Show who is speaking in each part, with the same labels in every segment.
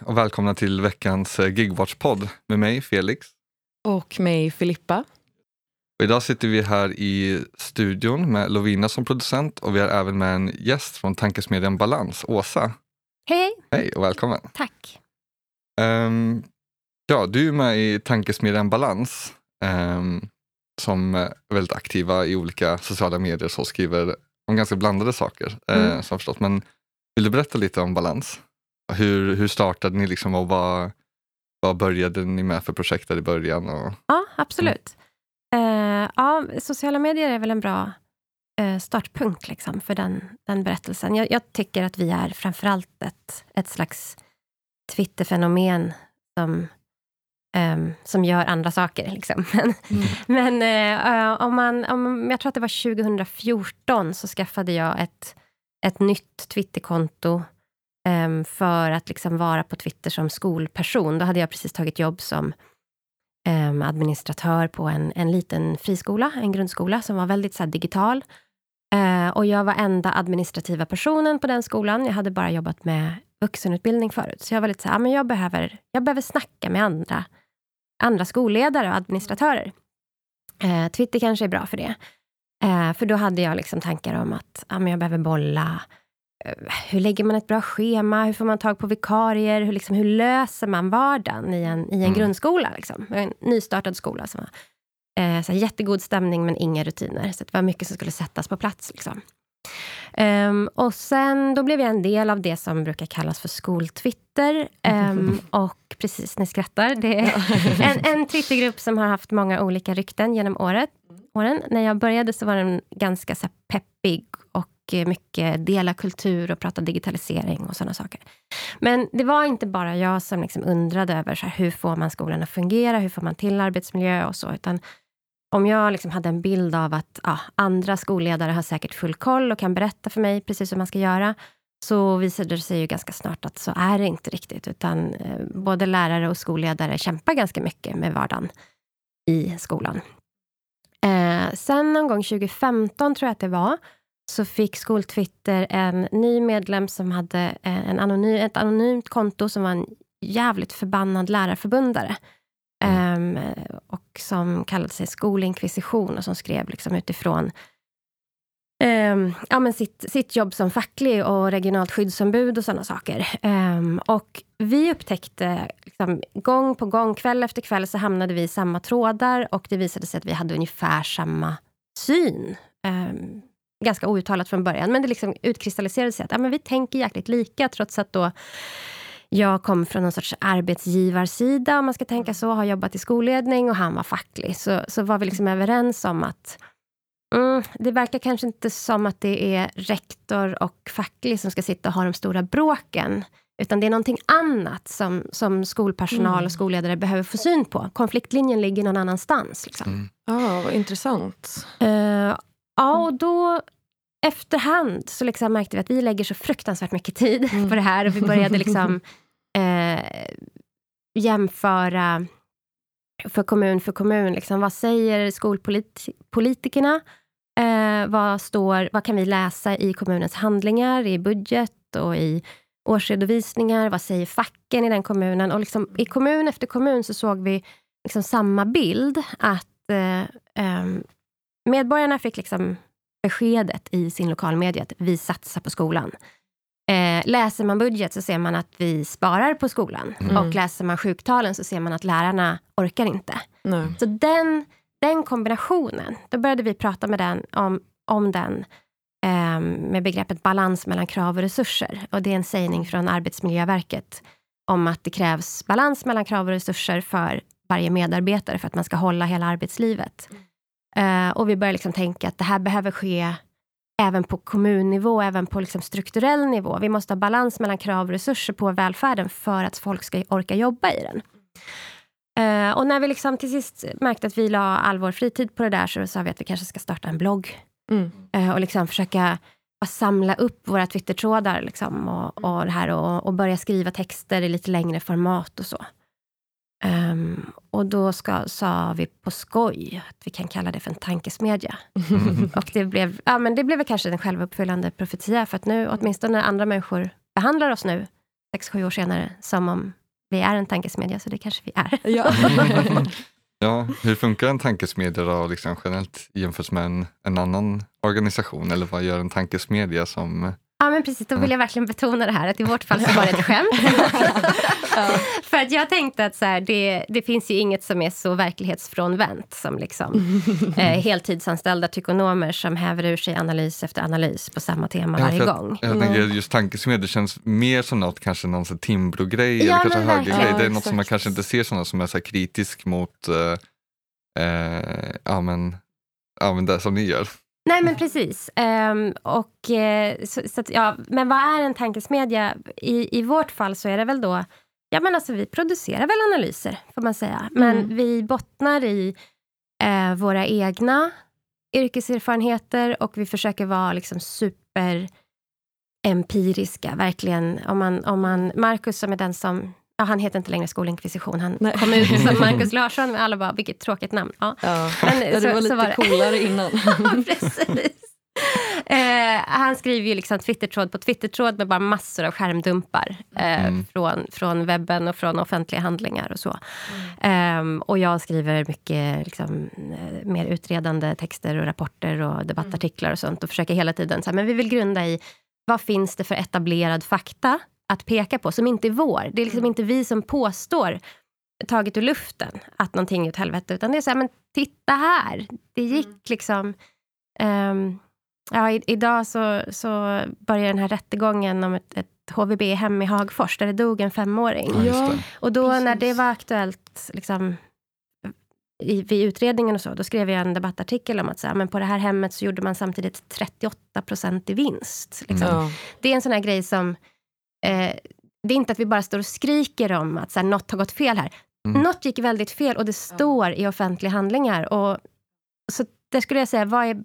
Speaker 1: och välkomna till veckans eh, Gigwatch-podd med mig Felix.
Speaker 2: Och mig Filippa.
Speaker 1: Och idag sitter vi här i studion med Lovina som producent och vi har även med en gäst från tankesmedjan Balans, Åsa.
Speaker 3: Hej!
Speaker 1: Hej och välkommen!
Speaker 3: Tack!
Speaker 1: Um, ja, du är med i tankesmedjan Balans um, som är väldigt aktiva i olika sociala medier och skriver om ganska blandade saker. Eh, mm. Uh, som förstått. Men vill du berätta lite om Balans? Hur, hur startade ni liksom och vad, vad började ni med för projekt i början? Och,
Speaker 3: ja, absolut. Mm. Uh, ja, sociala medier är väl en bra uh, startpunkt liksom, för den, den berättelsen. Jag, jag, tycker att vi är framförallt ett, ett slags Twitterfenomen som, um, som gör andra saker. Liksom. Men, mm. men uh, om man, om, jag tror att det var 2014 så skaffade jag ett, ett nytt Twitterkonto Ehm, för att liksom vara på Twitter som skolperson. Då hade jag precis tagit jobb som um, administratör på en, en liten friskola, en grundskola, som var väldigt så här, digital. Uh, och jag var enda administrativa personen på den skolan. Jag hade bara jobbat med vuxenutbildning förut. Så jag var lite så här, men jag behöver, jag behöver snacka med andra, andra skolledare och administratörer. Uh, Twitter kanske är bra för det. Uh, för då hade jag liksom tankar om att ja, men jag behöver bolla hur lägger man ett bra schema? Hur får man tag på vikarier? Hur, liksom, hur löser man vardagen i en, i en mm. grundskola? Liksom? En nystartad skola som var eh, så jättegod stämning men inga rutiner. Så det var mycket som skulle sättas på plats. Liksom. Um, och sen, då blev jag en del av det som brukar kallas för skoltwitter. Um, och precis, ni skrattar. Det är en, en Twittergrupp som har haft många olika rykten genom året, åren. När jag började så var den ganska så peppig och mycket dela kultur och prata digitalisering och sådana saker. Men det var inte bara jag som liksom undrade över så här, hur får man skolan att fungera, hur får man till arbetsmiljö och så, utan om jag liksom hade en bild av att ja, andra skolledare har säkert full koll och kan berätta för mig precis hur man ska göra, så visade det sig ju ganska snart att så är det inte riktigt. Utan eh, både lärare och skolledare kämpar ganska mycket med vardagen i skolan. Eh, sen någon gång 2015, tror jag att det var, så fick Skoltwitter en ny medlem som hade eh, en anonym, ett anonymt konto som var en jävligt förbannad lärarförbundare. Um, och som kallade sig Skolinkvisition och som skrev liksom utifrån um, ja, men sitt, sitt jobb som facklig och regionalt skyddsombud och sådana saker. Um, och vi upptäckte liksom, gång på gång, kväll efter kväll, så hamnade vi i samma trådar och det visade sig att vi hade ungefär samma syn ganska outtalat från början, men det liksom utkristalliserade sig att ja, men vi tänker jäkligt lika, trots att då jag kom från någon sorts arbetsgivarsida, om man ska tänka så, har jobbat i skolledning och han var facklig. Så, så var vi liksom överens om att mm, det verkar kanske inte som att det är rektor och facklig som ska sitta och ha de stora bråken. Utan det är någonting annat som, som skolpersonal mm. och skolledare behöver få syn på. Konfliktlinjen ligger någon annanstans. Liksom.
Speaker 2: Mm. Oh, vad intressant.
Speaker 3: Uh, Ja, och då efterhand så liksom märkte vi att vi lägger så fruktansvärt mycket tid mm. på det här. Och vi började liksom eh, jämföra för kommun för kommun. Liksom, vad säger skolpolitikerna? Eh, vad, står, vad kan vi läsa i kommunens handlingar, i budget och i årsredovisningar? Vad säger facken i den kommunen? Och liksom, I kommun efter kommun så såg vi liksom samma bild. Att eh, eh, medborgarna fick liksom beskedet i sin lokalmedia att vi satsar på skolan. Eh, läser man budget så ser man att vi sparar på skolan. Mm. Och läser man sjuktalen så ser man att lärarna orkar inte. Nej. Så den, den kombinationen, då började vi prata med den, om, om den eh, med begreppet balans mellan krav och resurser. Och det är en sägning från Arbetsmiljöverket om att det krävs balans mellan krav och resurser för varje medarbetare för att man ska hålla hela arbetslivet. Uh, och vi börjar liksom tänka att det här behöver ske även på kommunnivå, även på liksom strukturell nivå. Vi måste ha balans mellan krav och resurser på välfärden för att folk ska orka jobba i den. Uh, och när vi liksom till sist märkte att vi la all vår fritid på det där, så sa vi att vi kanske ska starta en blogg. Mm. Uh, och liksom försöka samla upp våra Twittertrådar liksom, och, och, här, och, och börja skriva texter i lite längre format och så. Um, och då ska, sa vi på skoj att vi kan kalla det för en tankesmedja. och det blev, ja, men det blev kanske en självuppfyllande profetia, för att nu, åtminstone när andra människor behandlar oss nu, sex, sju år senare som om vi är en tankesmedja, så det kanske vi är.
Speaker 2: Ja.
Speaker 1: Ja, hur funkar en tankesmedja då, liksom generellt jämfört med en, en annan organisation? Eller vad gör en tankesmedja som...
Speaker 3: Ja, men precis. Då vill jag verkligen betona det här, att i vårt fall så var det ett skämt. För att jag tänkte att så här, det, det finns ju inget som är så verklighetsfrånvänt som liksom, eh, heltidsanställda tykonomer som häver ur sig analys efter analys på samma tema
Speaker 1: Ja,
Speaker 3: varje
Speaker 1: för jag-
Speaker 3: gång.
Speaker 1: Jag tänker just tankesmedja känns mer som något, kanske någon Timbro-grej
Speaker 3: Ja,
Speaker 1: eller kanske högergrej.
Speaker 3: verkligen.
Speaker 1: Det är
Speaker 2: Ja,
Speaker 1: något som man kanske inte ser sådana som är så kritisk mot eh, eh, ja, men, ja, men det som ni gör.
Speaker 3: Nej, men precis. Ehm, och, eh, så, så att, ja, men vad är en tankesmedja? I, I vårt fall så är det väl då... Ja, men alltså, vi producerar väl analyser, får man säga. Men
Speaker 2: Mm.
Speaker 3: vi bottnar i eh, våra egna yrkeserfarenheter och vi försöker vara liksom super empiriska, verkligen. Om man, om man, Marcus som är den som... Ja, han heter inte längre skolinkvisition, han
Speaker 2: Nej.
Speaker 3: kom ut som Marcus Larsson. Men alla bara, vilket tråkigt namn. Ja.
Speaker 2: Ja.
Speaker 3: Men,
Speaker 2: Ja, det
Speaker 3: så-
Speaker 2: var lite
Speaker 3: var
Speaker 2: coolare innan.
Speaker 3: Ja, precis. Eh, han skriver ju liksom Twittertråd på Twittertråd med bara massor av skärmdumpar eh,
Speaker 1: Mm.
Speaker 3: från, från webben och från offentliga handlingar och så. Ehm, och jag skriver mycket liksom, eh, mer utredande texter och rapporter och debattartiklar och sånt och försöker hela tiden, så här, men vi vill grunda i vad finns det för etablerad fakta att peka på som inte är vår. Det är liksom inte vi som påstår taget ur luften att någonting är åt helvete, utan det är så här, men titta här. Det gick liksom... ehm, ja, i, idag så, så börjar den här rättegången om ett, ett HVB-hem i Hagfors, där det dog en femåring.
Speaker 1: Ja.
Speaker 3: Och då när
Speaker 2: Precis.
Speaker 3: det var aktuellt liksom, i, vid utredningen och så, då skrev jag en debattartikel om att så här, men på det här hemmet så gjorde man samtidigt 38 procent i vinst. Liksom.
Speaker 2: Ja.
Speaker 3: Det är en sån här grej som... Eh, det är inte att vi bara står och skriker om att så här, något har gått fel här.
Speaker 1: Mm.
Speaker 3: Något gick väldigt fel och det står i offentliga handlingar. Och, så det skulle jag säga, vad är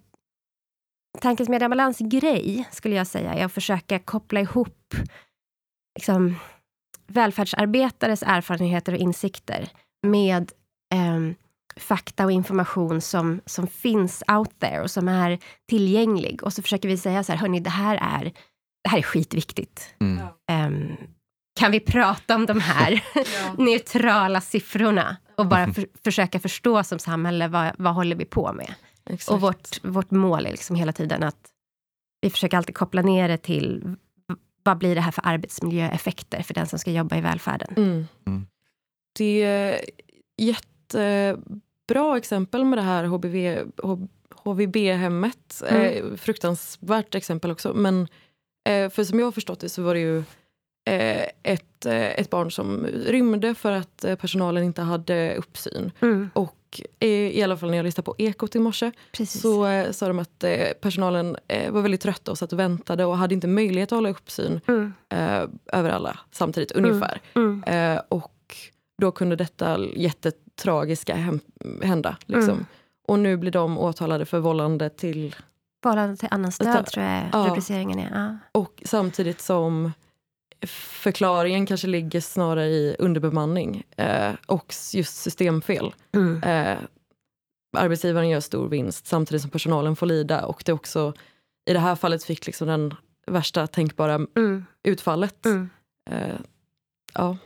Speaker 3: Tankens mediebalans grej, skulle jag säga, är att försöka koppla ihop liksom, välfärdsarbetares erfarenheter och insikter med ehm, fakta och information som, som finns out there och som är tillgänglig. Och så försöker vi säga så här, hörni, det här är, det här är skitviktigt.
Speaker 1: Mm.
Speaker 3: Ehm, kan vi prata om de här neutrala siffrorna och bara för, försöka förstå som samhälle vad, vad håller vi på med?
Speaker 2: Exakt.
Speaker 3: Och vårt, vårt mål är liksom hela tiden att vi försöker alltid koppla ner det till vad blir det här för arbetsmiljöeffekter för den som ska jobba i välfärden.
Speaker 2: Mm.
Speaker 1: Mm.
Speaker 2: Det är jättebra exempel med det här HBV, HVB-hemmet.
Speaker 3: Mm.
Speaker 2: Eh, fruktansvärt exempel också. Men för som jag har förstått det så var det ju eh, ett, eh, ett barn som rymde för att eh, personalen inte hade uppsyn.
Speaker 3: Mm,
Speaker 2: Och eh, i alla fall när jag lyssnade på Ekot i morse
Speaker 3: precis.
Speaker 2: så eh, sa de att eh, personalen eh, var väldigt trötta och satt och väntade och hade inte möjlighet att hålla uppsyn
Speaker 3: Mm,
Speaker 2: eh, över alla samtidigt ungefär.
Speaker 3: mm,
Speaker 2: Eh, och då kunde detta jättetragiska hända. Liksom.
Speaker 3: Mm.
Speaker 2: Och nu blir de åtalade för vållande till...
Speaker 3: Vållande till annan
Speaker 2: Vänta.
Speaker 3: stöd tror jag
Speaker 2: Ja.
Speaker 3: rubriceringen är. Ja.
Speaker 2: Och samtidigt som förklaringen kanske ligger snarare i underbemanning eh, och just systemfel.
Speaker 3: Mm.
Speaker 2: Eh, arbetsgivaren gör stor vinst samtidigt som personalen får lida. Och det också i det här fallet fick liksom den värsta tänkbara
Speaker 3: Mm.
Speaker 2: utfallet.
Speaker 3: Mm.
Speaker 2: Eh, ja.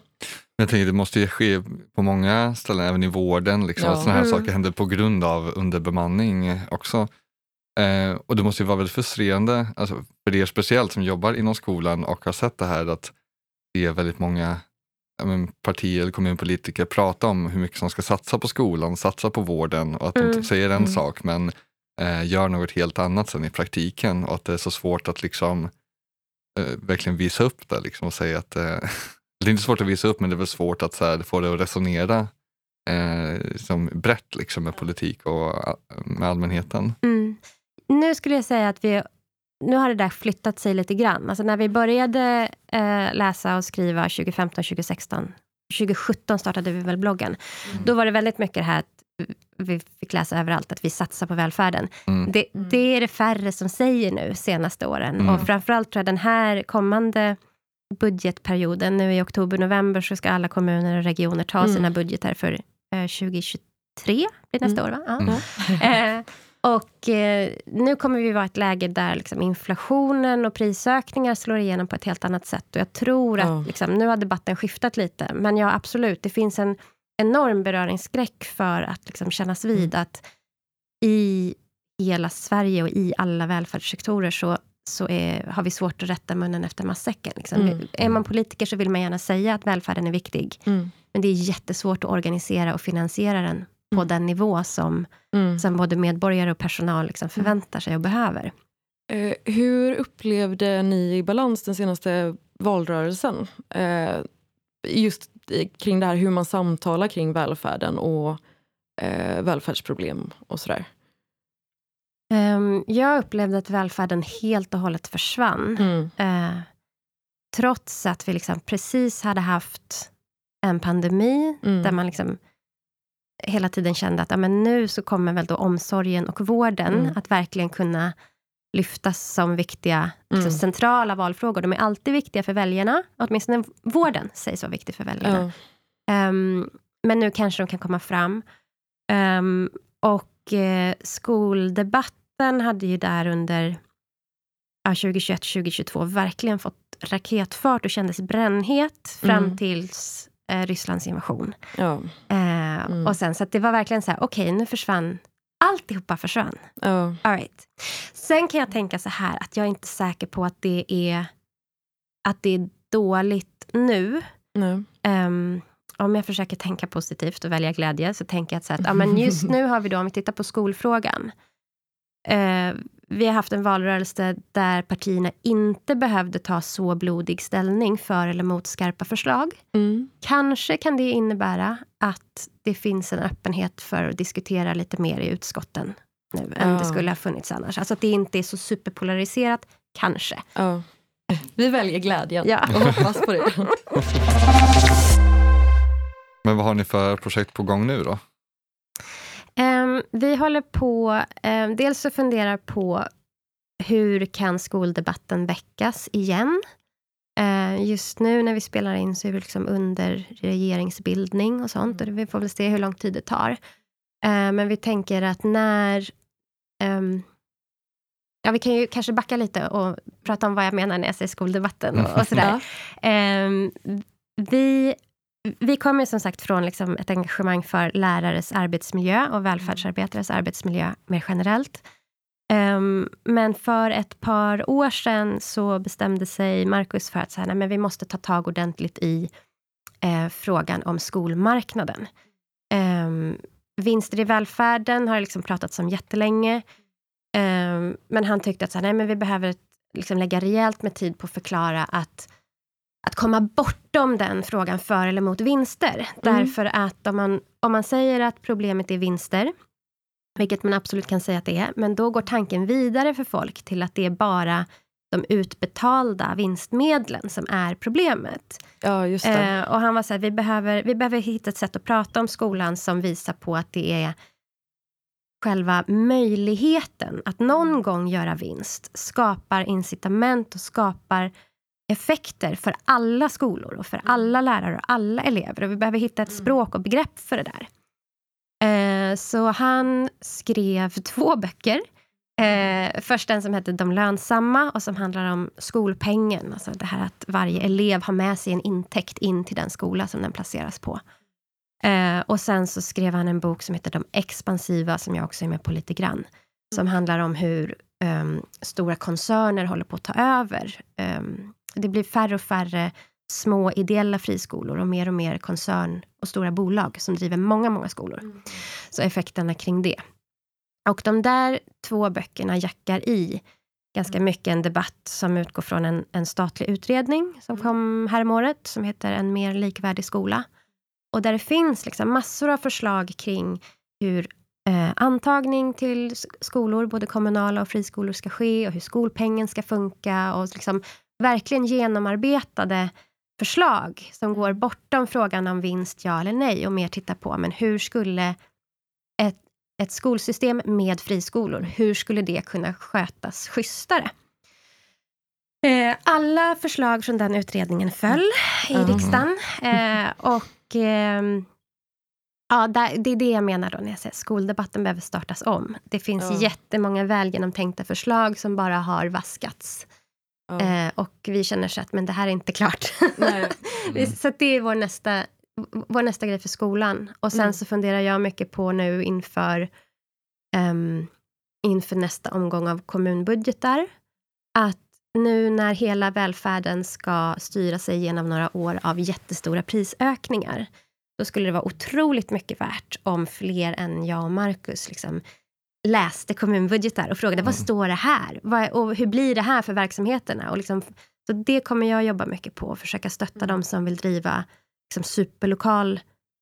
Speaker 1: Jag tänker det måste ju ske på många ställen, även i vården. Liksom,
Speaker 2: Ja.
Speaker 1: att sådana här
Speaker 3: Mm.
Speaker 1: saker händer på grund av underbemanning också. Eh, och det måste ju vara väldigt frustrerande, alltså, för er speciellt som jobbar inom skolan och har sett det här att det är väldigt många men, partier eller kommunpolitiker prata om hur mycket som ska satsa på skolan, satsa på vården och att
Speaker 3: Mm.
Speaker 1: de säger en
Speaker 2: Mm.
Speaker 1: sak men eh, gör något helt annat sen i praktiken och att det är så svårt att liksom eh, verkligen visa upp det liksom, och säga att eh, det är inte svårt att visa upp men det är väl svårt att här, få det att resonera eh, som brett liksom, med politik och eh, med allmänheten.
Speaker 3: Mm. Nu skulle jag säga att vi nu har det där flyttat sig lite grann. Alltså när vi började eh, läsa och skriva 2015, 2016, 2017 startade vi väl bloggen. Då var det väldigt mycket det här att vi fick läsa överallt att vi satsar på välfärden.
Speaker 1: Mm.
Speaker 3: Det, det är det färre som säger nu senaste åren.
Speaker 1: Mm.
Speaker 3: Och framförallt tror jag den här kommande budgetperioden, nu i oktober, november, så ska alla kommuner och regioner ta
Speaker 2: Mm.
Speaker 3: sina budgetar för eh, 2023, blir nästa år va? Ja.
Speaker 1: Mm.
Speaker 3: Eh, och eh, nu kommer vi vara i ett läge där liksom, inflationen och prisökningar slår igenom på ett helt annat sätt. Och jag tror att,
Speaker 2: Ja.
Speaker 3: liksom, nu har debatten skiftat lite, men ja absolut, det finns en enorm beröringsskräck för att liksom, kännas vid att i hela Sverige och i alla välfärdssektorer så, så är, har vi svårt att rätta munnen efter matsäcken. Liksom.
Speaker 2: Mm.
Speaker 3: Är man politiker så vill man gärna säga att välfärden är viktig,
Speaker 2: Mm.
Speaker 3: men det är jättesvårt att organisera och finansiera den på
Speaker 2: Mm.
Speaker 3: den nivå som,
Speaker 2: Mm.
Speaker 3: som både medborgare och personal liksom förväntar sig och behöver.
Speaker 2: Eh, hur upplevde ni i Balans den senaste valrörelsen? Eh, just kring det här hur man samtalar kring välfärden och eh, välfärdsproblem och sådär.
Speaker 3: Ehm, jag upplevde att välfärden helt och hållet försvann.
Speaker 2: Mm.
Speaker 3: Eh, trots att vi liksom precis hade haft en pandemi
Speaker 2: Mm.
Speaker 3: där man liksom hela tiden kände att ja, men nu så kommer väl då omsorgen och vården
Speaker 2: Mm.
Speaker 3: att verkligen kunna lyftas som viktiga, liksom,
Speaker 2: Mm.
Speaker 3: centrala valfrågor. De är alltid viktiga för väljarna, åtminstone vården sägs vara viktig för väljarna.
Speaker 2: Ja.
Speaker 3: Ehm, men nu kanske de kan komma fram. Ehm, och eh, skoldebatten hade ju där under ja, 2021-2022 verkligen fått raketfart och kändes brännhet fram
Speaker 2: Mm.
Speaker 3: tills eh, Rysslands invasion.
Speaker 2: Ja.
Speaker 3: Eh,
Speaker 2: Mm.
Speaker 3: Och sen så det var verkligen så här, okej nu försvann, alltihopa försvann.
Speaker 2: Ja.
Speaker 3: All right. Sen kan jag tänka så här att jag är inte säker på att det är, att det är dåligt nu.
Speaker 2: Nej.
Speaker 3: Ehm, om jag försöker tänka positivt och välja glädje så tänker jag att, så att ja, men just nu har vi då, om vi tittar på skolfrågan. Eh, vi har haft en valrörelse där partierna inte behövde ta så blodig ställning för eller mot skarpa förslag.
Speaker 2: Mm.
Speaker 3: Kanske kan det innebära att det finns en öppenhet för att diskutera lite mer i utskotten nu än
Speaker 2: Ja.
Speaker 3: det skulle ha funnits annars. Alltså att det inte är så superpolariserat, kanske.
Speaker 2: Ja. Vi väljer glädjen
Speaker 3: Ja.
Speaker 2: och hoppas på det.
Speaker 1: Men vad har ni för projekt på gång nu då?
Speaker 3: Ehm, vi håller på, um, dels så funderar på hur kan skoldebatten väckas igen? Eh, just nu när vi spelar in så är vi liksom under regeringsbildning och sånt. Och vi får väl se hur lång tid det tar. Men vi tänker att när... ehm, ja, vi kan ju kanske backa lite och prata om vad jag menar när jag säger skoldebatten och, och sådär.
Speaker 2: Ja.
Speaker 3: Ehm, vi, vi kommer som sagt från liksom ett engagemang för lärares arbetsmiljö och välfärdsarbetares arbetsmiljö mer generellt. Ehm, men för ett par år sedan så bestämde sig Marcus för att så här, nej, men vi måste ta tag ordentligt i eh, frågan om skolmarknaden. Um, vinster i välfärden har liksom pratats om jättelänge. Ehm, men han tyckte att så här, nej, men vi behöver liksom lägga rejält med tid på att förklara att att komma bortom den frågan för eller mot vinster. Därför att om man, om man säger att problemet är vinster, vilket man absolut kan säga att det är, men då går tanken vidare för folk till att det är bara de utbetalda vinstmedlen som är problemet.
Speaker 2: ja, just.
Speaker 3: Eh, och han var så här, vi behöver, vi behöver hitta ett sätt att prata om skolan som visar på att det är själva möjligheten att någon gång göra vinst skapar incitament och skapar effekter för alla skolor och för alla lärare och alla elever. Och vi behöver hitta ett språk och begrepp för det där. Eh, så han skrev två böcker. Eh, först en som heter De lönsamma och som handlar om skolpengen. Alltså det här att varje elev har med sig en intäkt in till den skola som den placeras på. Eh, och sen så skrev han en bok som heter De expansiva, som jag också är med på lite grann. Som handlar om hur ehm, stora koncerner håller på att ta över. Ehm, det blir färre och färre små ideella friskolor och mer och mer koncern och stora bolag som driver många, många skolor. Så effekterna kring det. Och de där två böckerna jackar i ganska mycket en debatt som utgår från en, en statlig utredning som kom häromåret, som heter En mer likvärdig skola. Och där det finns liksom massor av förslag kring hur eh, antagning till skolor, både kommunala och friskolor, ska ske och hur skolpengen ska funka och liksom verkligen genomarbetade förslag som går bortom frågan om vinst, ja eller nej och mer titta på men hur skulle ett, ett skolsystem med friskolor, hur skulle det kunna skötas schysstare? Eh, alla förslag från den utredningen föll i
Speaker 2: Mhm.
Speaker 3: riksdagen. Eh, och ehm, Ja, det är det jag menar då när jag säger att skoldebatten behöver startas om. Det finns
Speaker 2: Ja.
Speaker 3: jättemånga väl genomtänkta förslag som bara har vaskats.
Speaker 2: Ja.
Speaker 3: Eh, och vi känner så att men det här är inte klart.
Speaker 2: Nej.
Speaker 1: Mm.
Speaker 3: så det är vår nästa, vår nästa grej för skolan. Och sen
Speaker 2: Mm.
Speaker 3: så funderar jag mycket på nu inför, ehm, inför nästa omgång av kommunbudgetar. Att nu när hela välfärden ska styra sig genom några år av jättestora prisökningar, då skulle det vara otroligt mycket värt om fler än jag och Markus liksom läste kommunbudgetar och frågade vad
Speaker 1: Mm.
Speaker 3: står det här? Vad, och hur blir det här för verksamheterna? Och liksom, så det kommer jag jobba mycket på, försöka stötta
Speaker 2: Mm.
Speaker 3: de som vill driva liksom, superlokal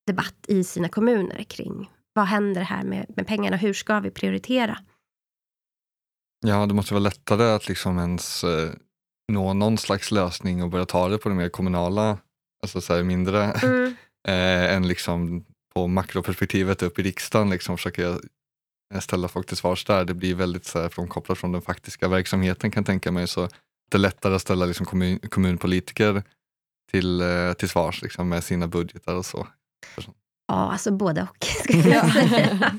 Speaker 3: debatt i sina kommuner kring vad händer här med, med pengarna? Hur ska vi prioritera?
Speaker 1: Ja, det måste vara lättare att liksom ens eh, nå någon slags lösning och börja ta det på det mer kommunala, alltså så här mindre,
Speaker 3: Mm.
Speaker 1: eh, än liksom på makroperspektivet upp i riksdagen, liksom försöka ställa folk till svars där. Det blir väldigt så här, frånkopplat från den faktiska verksamheten kan jag tänka mig. Så det är lättare att ställa liksom kommun, kommunpolitiker till, eh, till svars liksom, med sina budgetar och så.
Speaker 3: Ja, alltså både och. Skulle jag säga.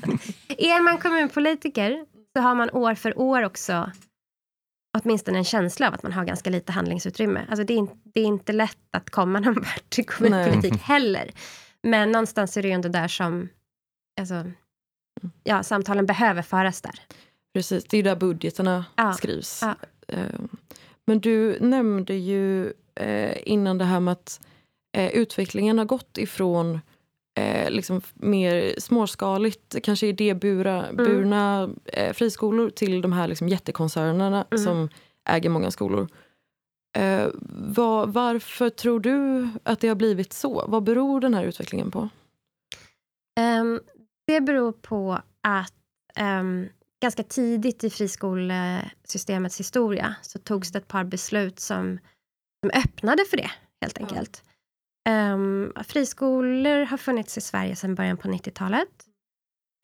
Speaker 3: är man kommunpolitiker så har man år för år också åtminstone en känsla av att man har ganska lite handlingsutrymme. Alltså det, är, det är inte lätt att komma någon vart i kommunpolitik heller. Men någonstans är det ju ändå där som alltså, ja, samtalen behöver föras där.
Speaker 2: Precis, det är där budgeterna
Speaker 3: Ja,
Speaker 2: skrivs.
Speaker 3: ja.
Speaker 2: Eh, Men du nämnde ju eh, innan det här med att eh, utvecklingen har gått ifrån eh, liksom mer småskaligt, kanske idéburna burna, eh, friskolor till de här liksom jättekoncernerna
Speaker 3: Mm.
Speaker 2: som äger många skolor. Varför tror du att det har blivit så? Vad beror den här utvecklingen på?
Speaker 3: Ehm, det beror på att ehm, ganska tidigt i friskolesystemets historia så togs det ett par beslut som, som öppnade för det, helt enkelt. Ehm, friskolor har funnits i Sverige sedan början på 90-talet.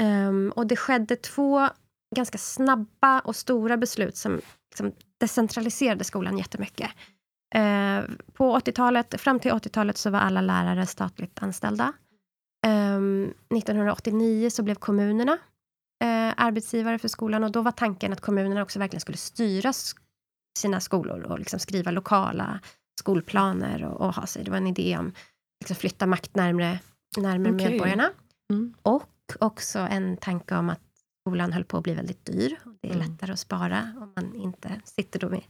Speaker 3: Ehm, och det skedde två ganska snabba och stora beslut som liksom decentraliserade skolan jättemycket. Eh, på 80-talet, fram till 80-talet så var alla lärare statligt anställda. Ehm, 1989 så blev kommunerna eh, arbetsgivare för skolan och då var tanken att kommunerna också verkligen skulle styra sina skolor och liksom skriva lokala skolplaner och, och ha sig. Det var en idé om liksom flytta makt närmre, närmre
Speaker 2: Okej.
Speaker 3: medborgarna.
Speaker 2: Mm.
Speaker 3: Och också en tanke om att skolan höll på att bli väldigt dyr. Och det är
Speaker 2: Mm.
Speaker 3: lättare att spara om man inte sitter då med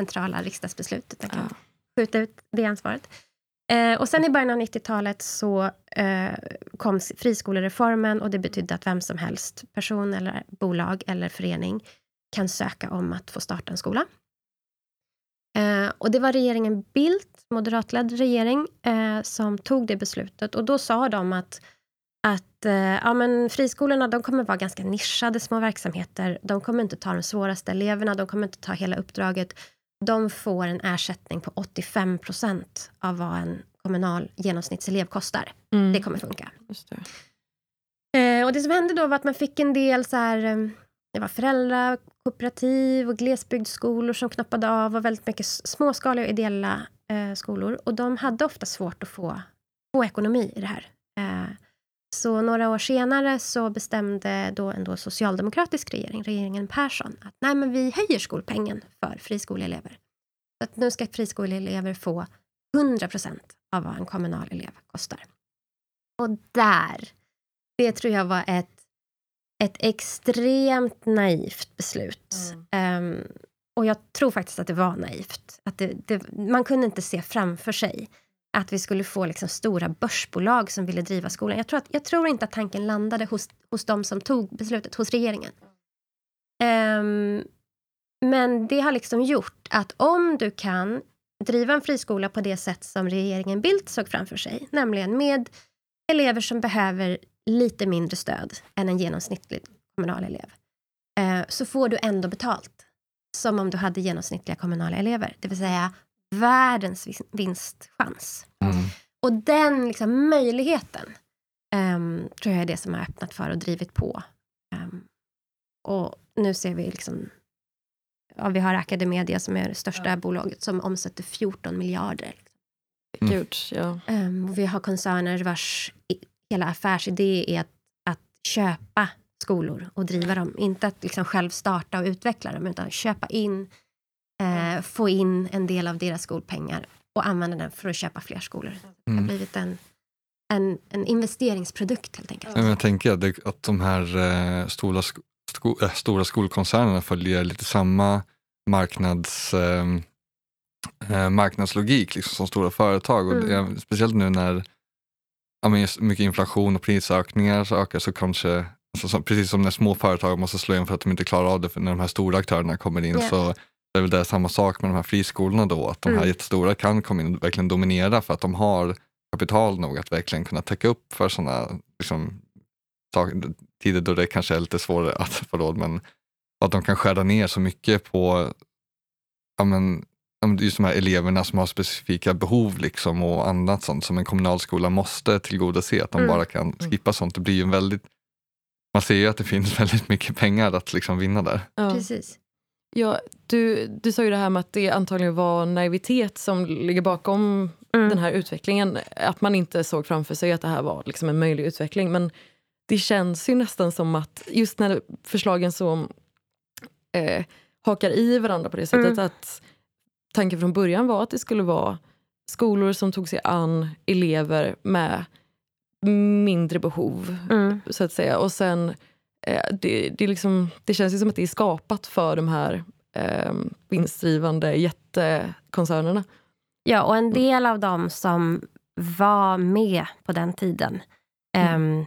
Speaker 3: centrala riksdagsbeslut utan kan
Speaker 2: Ja.
Speaker 3: skjuta ut det ansvaret. Eh, och sen i början av 90-talet så eh, kom friskolereformen och det betydde att vem som helst, person eller bolag eller förening, kan söka om att få starta en skola. Eh, och det var regeringen Bildt, moderatledd regering, eh, som tog det beslutet. Och då sa de att, att eh, ja, men friskolorna de kommer vara ganska nischade små verksamheter. De kommer inte ta de svåraste eleverna, de kommer inte ta hela uppdraget. De får en ersättning på 85 procent av vad en kommunal genomsnittselev kostar.
Speaker 2: Mm.
Speaker 3: Det kommer funka.
Speaker 2: Det.
Speaker 3: Eh, och det som hände då var att man fick en del så här, eh, det var föräldrakooperativ och glesbygdsskolor som knoppade av och väldigt mycket småskaliga och ideella eh, skolor. Och de hade ofta svårt att få, få ekonomi i det här. Eh, så några år senare så bestämde då en då socialdemokratisk regering, regeringen Persson, att nej men vi höjer skolpengen för friskoleelever. Så att nu ska friskoleelever få 100 procent av vad en kommunal elev kostar. Och där det tror jag var ett, ett extremt naivt beslut. Ehm, och jag tror faktiskt att det var naivt. Att det, det, man kunde inte se framför sig att vi skulle få liksom stora börsbolag som ville driva skolan. Jag tror, att, jag tror inte att tanken landade hos, hos de som tog beslutet, hos regeringen. Um, men det har liksom gjort att om du kan driva en friskola på det sätt som regeringen Bildt såg framför sig, nämligen med elever som behöver lite mindre stöd än en genomsnittlig kommunal elev, eh, så får du ändå betalt som om du hade genomsnittliga kommunala elever. Det vill säga världens vinstchans.
Speaker 1: Mm.
Speaker 3: Och den liksom, möjligheten ehm, tror jag är det som har öppnat för och drivit på. Ehm, och nu ser vi liksom Ja, vi har Academedia som är det största bolaget som omsätter 14 miljarder.
Speaker 1: Mm.
Speaker 2: Gud, ja.
Speaker 3: Ehm, och vi har koncerner vars hela affärsidé är att, att köpa skolor och driva dem. Inte att liksom själv starta och utveckla dem, utan köpa in, eh, få in en del av deras skolpengar och använda den för att köpa fler skolor. Det har
Speaker 1: Mm.
Speaker 3: blivit en, en, en investeringsprodukt helt enkelt.
Speaker 1: Men Jag tänker att, de här eh, stora, sk- sko, äh, stora skolkoncernerna följer lite samma marknads, eh, eh, marknadslogik liksom, som stora företag. Och
Speaker 3: Mm.
Speaker 1: det, speciellt nu när ja, men mycket inflation och prisökningar så ökar så kanske alltså, som, precis som när små företag måste slå in för att de inte klarar av det för när de här stora aktörerna kommer in
Speaker 3: Ja.
Speaker 1: så är väl det samma sak med de här friskolorna då, att de här
Speaker 3: Mm.
Speaker 1: jättestora kan komma in och verkligen dominera för att de har kapital nog att verkligen kunna täcka upp för sådana liksom, tider då det kanske är lite svårare att få råd, men att de kan skära ner så mycket på ja, men, just de här eleverna som har specifika behov liksom, och annat sånt som en kommunal skola måste tillgodose, att de
Speaker 3: Mm.
Speaker 1: bara kan skippa sånt. Det blir ju en väldigt, man ser ju att det finns väldigt mycket pengar att liksom vinna där.
Speaker 2: Ja.
Speaker 3: Precis.
Speaker 2: Ja, du, du sa ju det här med att det antagligen var naivitet som ligger bakom
Speaker 3: Mm.
Speaker 2: den här utvecklingen. Att man inte såg framför sig att det här var liksom en möjlig utveckling. Men det känns ju nästan som att just när förslagen så eh, hakar i varandra på det sättet
Speaker 3: Mm.
Speaker 2: att tanken från början var att det skulle vara skolor som tog sig an elever med mindre behov,
Speaker 3: Mm.
Speaker 2: så att säga. Och sen, det, det, är liksom, det känns ju som att det är skapat för de här eh, vinstdrivande jättekoncernerna.
Speaker 3: Ja, och en del av dem som var med på den tiden. Um,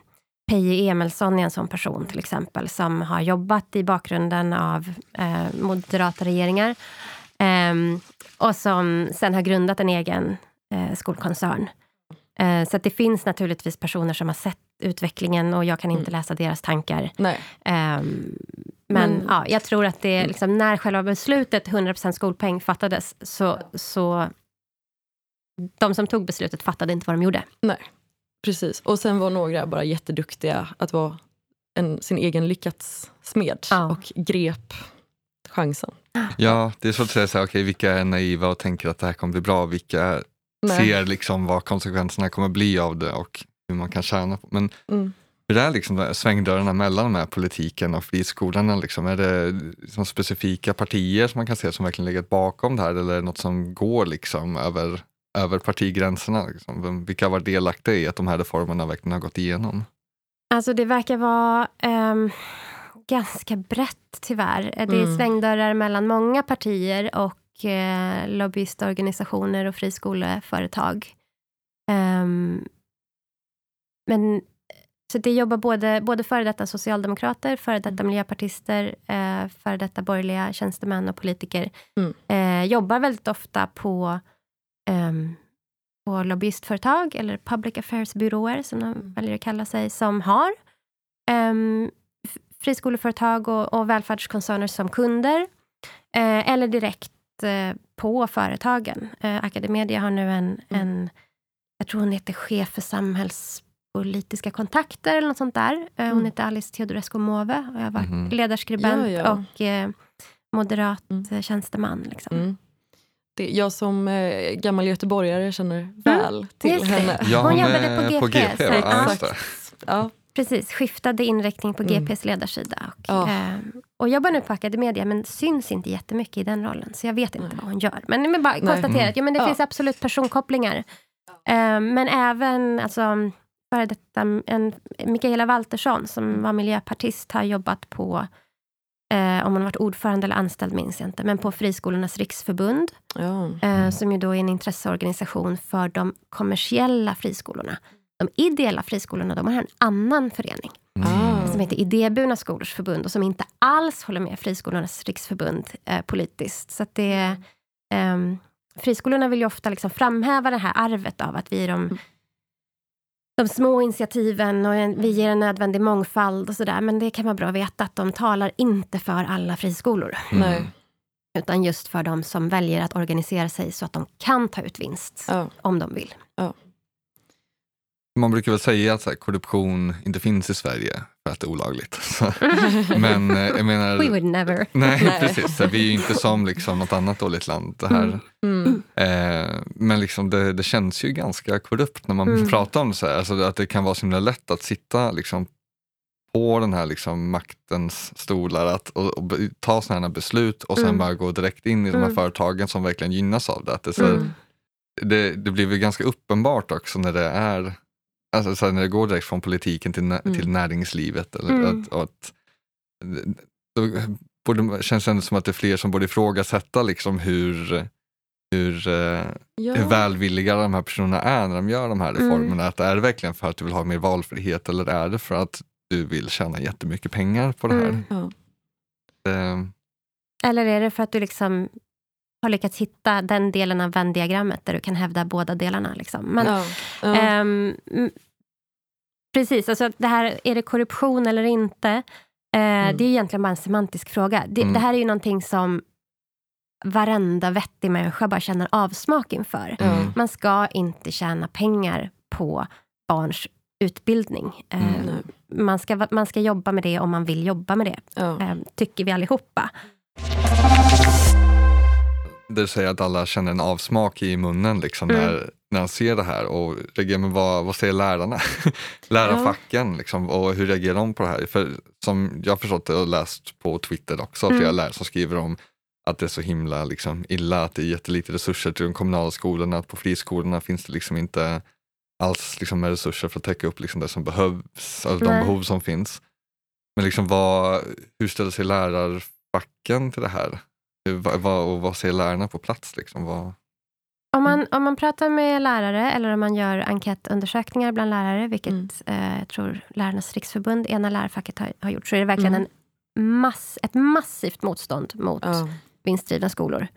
Speaker 3: Peje Emilsson är en sån person till exempel som har jobbat i bakgrunden av eh, moderata regeringar. Ehm, och som sen har grundat en egen eh, skolkoncern. Eh, så det finns naturligtvis personer som har sett utvecklingen och jag kan inte läsa deras tankar.
Speaker 2: Nej.
Speaker 3: Ehm, men
Speaker 2: Men-
Speaker 3: ja, jag tror att det liksom, när själva beslutet 100% skolpeng fattades så, så de som tog beslutet fattade inte vad de gjorde.
Speaker 2: Precis. Och sen var några bara jätteduktiga att vara en, sin egen lyckats smed
Speaker 3: Ja.
Speaker 2: och grep chansen.
Speaker 1: Ja, det är så att säga, så här, okej, vilka är naiva och tänker att det här kommer bli bra, vilka
Speaker 2: Nej.
Speaker 1: ser liksom vad konsekvenserna kommer bli av det och hur man kan tjäna på. Men
Speaker 2: Mm.
Speaker 1: hur är liksom svängdörrarna mellan de här politiken och friskolorna? Liksom? Är det liksom specifika partier som man kan se som verkligen legat bakom det här eller är det något som går liksom över, över partigränserna? Liksom? Vilka varit delaktiga i att de här reformerna verkligen har gått igenom?
Speaker 3: Alltså det verkar vara ehm, ganska brett tyvärr. Det är
Speaker 2: Mm.
Speaker 3: svängdörrar mellan många partier och eh, lobbyistorganisationer och friskoleföretag. Ehm, men så det jobbar både, både före detta socialdemokrater, före detta miljöpartister, eh, före detta borgerliga tjänstemän och politiker.
Speaker 2: Mm.
Speaker 3: Eh, jobbar väldigt ofta på, ehm, på lobbyistföretag eller public affairs-byråer som de väljer att kalla sig, som har um, friskoleföretag och, och välfärdskoncerner som kunder. Eh, eller direkt eh, på företagen. Eh, Academedia har nu en, en, jag tror hon heter chef för samhällspolitiska kontakter eller något sånt där. Eh, hon
Speaker 2: Mm.
Speaker 3: heter Alice Teodorescu Måwe och jag har varit
Speaker 1: Mhm.
Speaker 3: ledarskribent
Speaker 2: Ja, ja.
Speaker 3: och eh, moderat
Speaker 2: Mm.
Speaker 3: tjänsteman. Liksom.
Speaker 2: Mm. Det, jag som eh, gammal göteborgare känner väl till henne.
Speaker 1: Ja,
Speaker 3: Hon
Speaker 1: hon
Speaker 3: jobbade på
Speaker 1: på
Speaker 3: GP,
Speaker 1: GP,
Speaker 3: så-
Speaker 1: va?
Speaker 3: ja.
Speaker 1: Ja,
Speaker 3: Precis, skiftade inriktning på
Speaker 2: Mm.
Speaker 3: GPs ledarsida. Och,
Speaker 2: Ja.
Speaker 3: eh, och jobbar nu på Academedia, men syns inte jättemycket i den rollen. Så jag vet inte vad hon gör. Men, men bara
Speaker 2: Nej.
Speaker 3: konstatera att ja, men det
Speaker 2: Ja.
Speaker 3: finns absolut personkopplingar. Eh, men även alltså, före detta, en, Mikaela Waltersson, som
Speaker 2: Mm.
Speaker 3: var miljöpartist, har jobbat på Eh, om har varit ordförande eller anställd minns jag inte, men på Friskolornas riksförbund.
Speaker 2: ja.
Speaker 3: Eh, som ju då är en intresseorganisation för de kommersiella friskolorna. De ideella friskolorna de har en annan förening
Speaker 2: Ah.
Speaker 3: som heter Idéburna skolors förbund och som inte alls håller med Friskolornas riksförbund eh, politiskt. Så det, ehm, friskolorna vill ju ofta liksom framhäva det här arvet av att vi är de, de små initiativen och en, vi ger en nödvändig mångfald och sådär. Men det kan vara bra att veta att de talar inte för alla friskolor.
Speaker 1: Mm.
Speaker 2: Nej.
Speaker 3: Utan just för de som väljer att organisera sig så att de kan ta ut vinst
Speaker 2: Ja.
Speaker 3: om de vill.
Speaker 1: Man brukar väl säga att så här, korruption inte finns i Sverige för att det är olagligt. Men eh, jag menar...
Speaker 3: We would never.
Speaker 1: Nej,
Speaker 2: Nej.
Speaker 1: precis. Så vi är ju inte som liksom, något annat dåligt land. Det här,
Speaker 2: Mm.
Speaker 1: eh, men liksom det, det känns ju ganska korrupt när man
Speaker 3: Mm.
Speaker 1: pratar om det så här. Alltså att det kan vara så himla lätt att sitta liksom, på den här liksom, maktens stolar att, och, och ta sådana här beslut och sen
Speaker 3: Mm.
Speaker 1: bara gå direkt in i de här
Speaker 3: Mm.
Speaker 1: företagen som verkligen gynnas av det. Att det, så här,
Speaker 2: Mm.
Speaker 1: det, det blir väl ganska uppenbart också när det är Alltså så när det går direkt från politiken till,
Speaker 2: Mm.
Speaker 1: till näringslivet. Eller
Speaker 3: Mm.
Speaker 1: att, att, då borde, känns det ändå som att det är fler som borde ifrågasätta liksom hur, hur, eh,
Speaker 2: Ja.
Speaker 1: hur välvilliga de här personerna är när de gör de här
Speaker 3: Mm.
Speaker 1: reformerna. Att är det verkligen för att du vill ha mer valfrihet eller är det för att du vill tjäna jättemycket pengar på det här?
Speaker 3: Mm.
Speaker 2: Ja.
Speaker 1: Det,
Speaker 3: Eller är det för att du liksom har lyckats hitta den delen av Venn-diagrammet där du kan hävda båda delarna? Liksom. Men,
Speaker 2: ja. Ja.
Speaker 3: mm, precis, alltså det här, är det korruption eller inte? Eh, Det är egentligen bara en semantisk fråga. Det,
Speaker 1: Mm.
Speaker 3: det här är ju någonting som varenda vettig människa bara känner avsmak inför.
Speaker 1: Mm.
Speaker 3: Man ska inte tjäna pengar på barns utbildning.
Speaker 1: Mm.
Speaker 2: Nej.
Speaker 3: man, ska, man ska jobba med det om man vill jobba med det,
Speaker 2: Ja.
Speaker 3: eh, tycker vi allihopa.
Speaker 1: Det säger att alla känner en avsmak i munnen liksom,
Speaker 3: Mm.
Speaker 1: när, när de ser det här. Och reagerar, men vad, vad säger lärarna? Lärarfacken, liksom, och hur reagerar de på det här? För som jag har förstått det och läst på Twitter också,
Speaker 3: Mm.
Speaker 1: flera lärare som skriver om att det är så himla liksom, illa, att det är jättelite resurser till de kommunala skolorna, att på friskolorna finns det liksom inte alls liksom, med resurser för att täcka upp liksom, det som behövs, alltså, de behov som finns. Men liksom, vad, hur ställer sig lärarfacken till det här? Hur- Vad, och vad ser lärarna på plats? Liksom? Vad,
Speaker 3: Om man, om man pratar med lärare eller om man gör enkätundersökningar bland lärare, vilket
Speaker 2: Mm.
Speaker 3: eh, jag tror Lärarnas riksförbund, ena lärarfacket, har, har gjort, så är det verkligen
Speaker 2: Mm.
Speaker 3: en mass, ett massivt motstånd mot
Speaker 2: Ja.
Speaker 3: vinstdrivna skolor.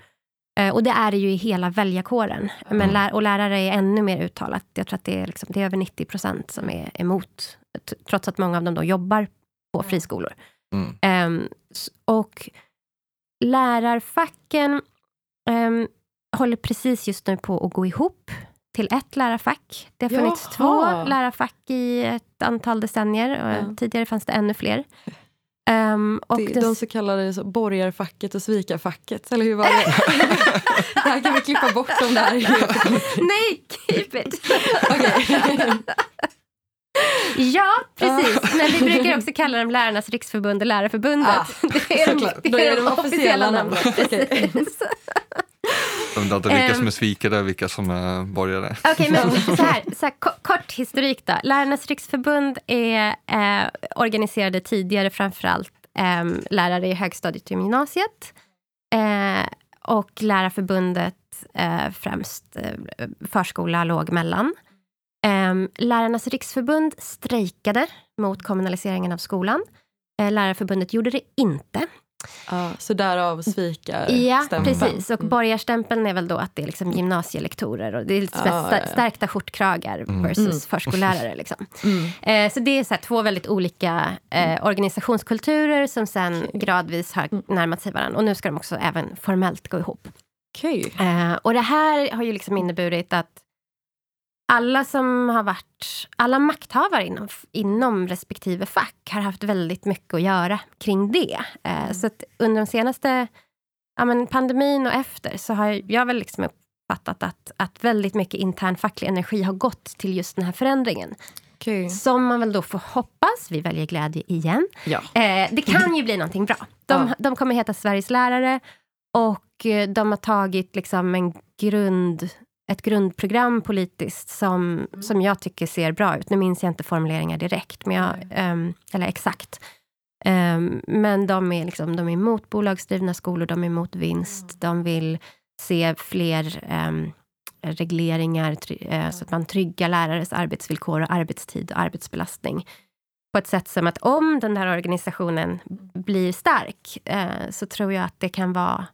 Speaker 3: Eh, och det är det ju i hela väljarkåren. Men
Speaker 1: Mm.
Speaker 3: lär, och lärare är ännu mer uttalat. Jag tror att det är, liksom, det är över 90 procent som är emot, trots att många av dem då jobbar på friskolor.
Speaker 1: mm,
Speaker 3: s- och lärarfacken ehm, håller precis just nu på att gå ihop till ett lärarfack. Det har funnits
Speaker 2: Jaha.
Speaker 3: två lärarfack i ett antal decennier.
Speaker 2: Ja.
Speaker 3: Tidigare fanns det ännu fler. Ehm, och
Speaker 2: Det,
Speaker 3: det-
Speaker 2: de så kallade så, borgarfacket och svikarfacket, eller hur var det? det här kan vi klippa bort om det här
Speaker 3: Nej, keep it! Ja, precis. Men vi brukar också kalla dem Lärarnas riksförbund och Lärarförbundet.
Speaker 2: Ah,
Speaker 3: det är de.
Speaker 2: Då är de officiella namnen.
Speaker 1: Inte vilka
Speaker 3: Ehm.
Speaker 1: som är svikare och vilka som är borgare.
Speaker 3: Okej, men så här, så här, ko- kort historik då. Lärarnas riksförbund är eh, organiserade tidigare framförallt eh, lärare i högstadiet och gymnasiet. Eh, och Lärarförbundet eh, främst eh, förskola, låg, mellan. Eh, Lärarnas riksförbund strejkade mot kommunaliseringen av skolan. Eh, Lärarförbundet gjorde det inte.
Speaker 2: Ja, så därav
Speaker 3: Ja,
Speaker 2: svikarstämpeln.
Speaker 3: precis. Och
Speaker 2: Mm.
Speaker 3: borgarstämpeln är väl då att det är liksom gymnasielektorer och det är lite
Speaker 2: Ja,
Speaker 3: sta-
Speaker 2: ja, ja.
Speaker 3: stärkta skjortkragar
Speaker 1: Mm.
Speaker 3: versus
Speaker 2: Mm.
Speaker 3: förskollärare. Liksom.
Speaker 2: Mm.
Speaker 3: Eh, så det är så här två väldigt olika eh, organisationskulturer som sen gradvis har
Speaker 2: Mm.
Speaker 3: närmat sig varandra. Och nu ska de också även formellt gå ihop.
Speaker 2: Okej.
Speaker 3: Eh, och det här har ju liksom inneburit att alla som har varit, alla makthavare inom, inom respektive fack har haft väldigt mycket att göra kring det. Eh,
Speaker 2: Mm.
Speaker 3: Så att under de senaste, ja men pandemin och efter, så har jag väl liksom uppfattat att, att väldigt mycket intern facklig energi har gått till just den här förändringen.
Speaker 2: Okej.
Speaker 3: Som man väl då får hoppas, vi väljer glädje igen,
Speaker 2: Ja.
Speaker 3: Eh, det kan ju bli någonting bra. De,
Speaker 2: Ja.
Speaker 3: de kommer heta Sveriges lärare och eh, de har tagit liksom en grund, ett grundprogram politiskt som, som jag tycker ser bra ut. Nu minns jag inte formuleringar direkt, men jag, ehm, eller exakt. Ehm, men de är, liksom, de är emot bolagsdrivna skolor, de är emot vinst, de vill se fler ehm, regleringar eh, så att man tryggar lärares arbetsvillkor och arbetstid och arbetsbelastning. På ett sätt som att om den här organisationen blir stark eh, så tror jag att det kan vara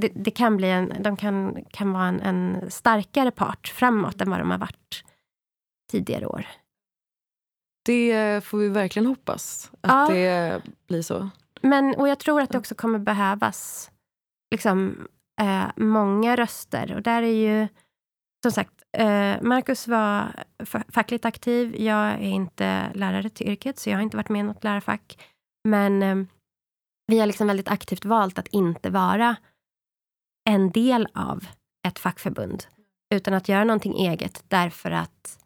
Speaker 3: det, det kan bli en, de kan, kan vara en, en starkare part framåt än vad de har varit tidigare år.
Speaker 2: Det får vi verkligen hoppas att
Speaker 3: Ja.
Speaker 2: det blir så.
Speaker 3: Men, och jag tror att det också kommer behövas liksom, eh, många röster. Och där är ju, som sagt, eh, Marcus var fackligt aktiv. Jag är inte lärare till yrket, så jag har inte varit med i något lärarfack. Men eh, vi har liksom väldigt aktivt valt att inte vara en del av ett fackförbund, utan att göra någonting eget därför att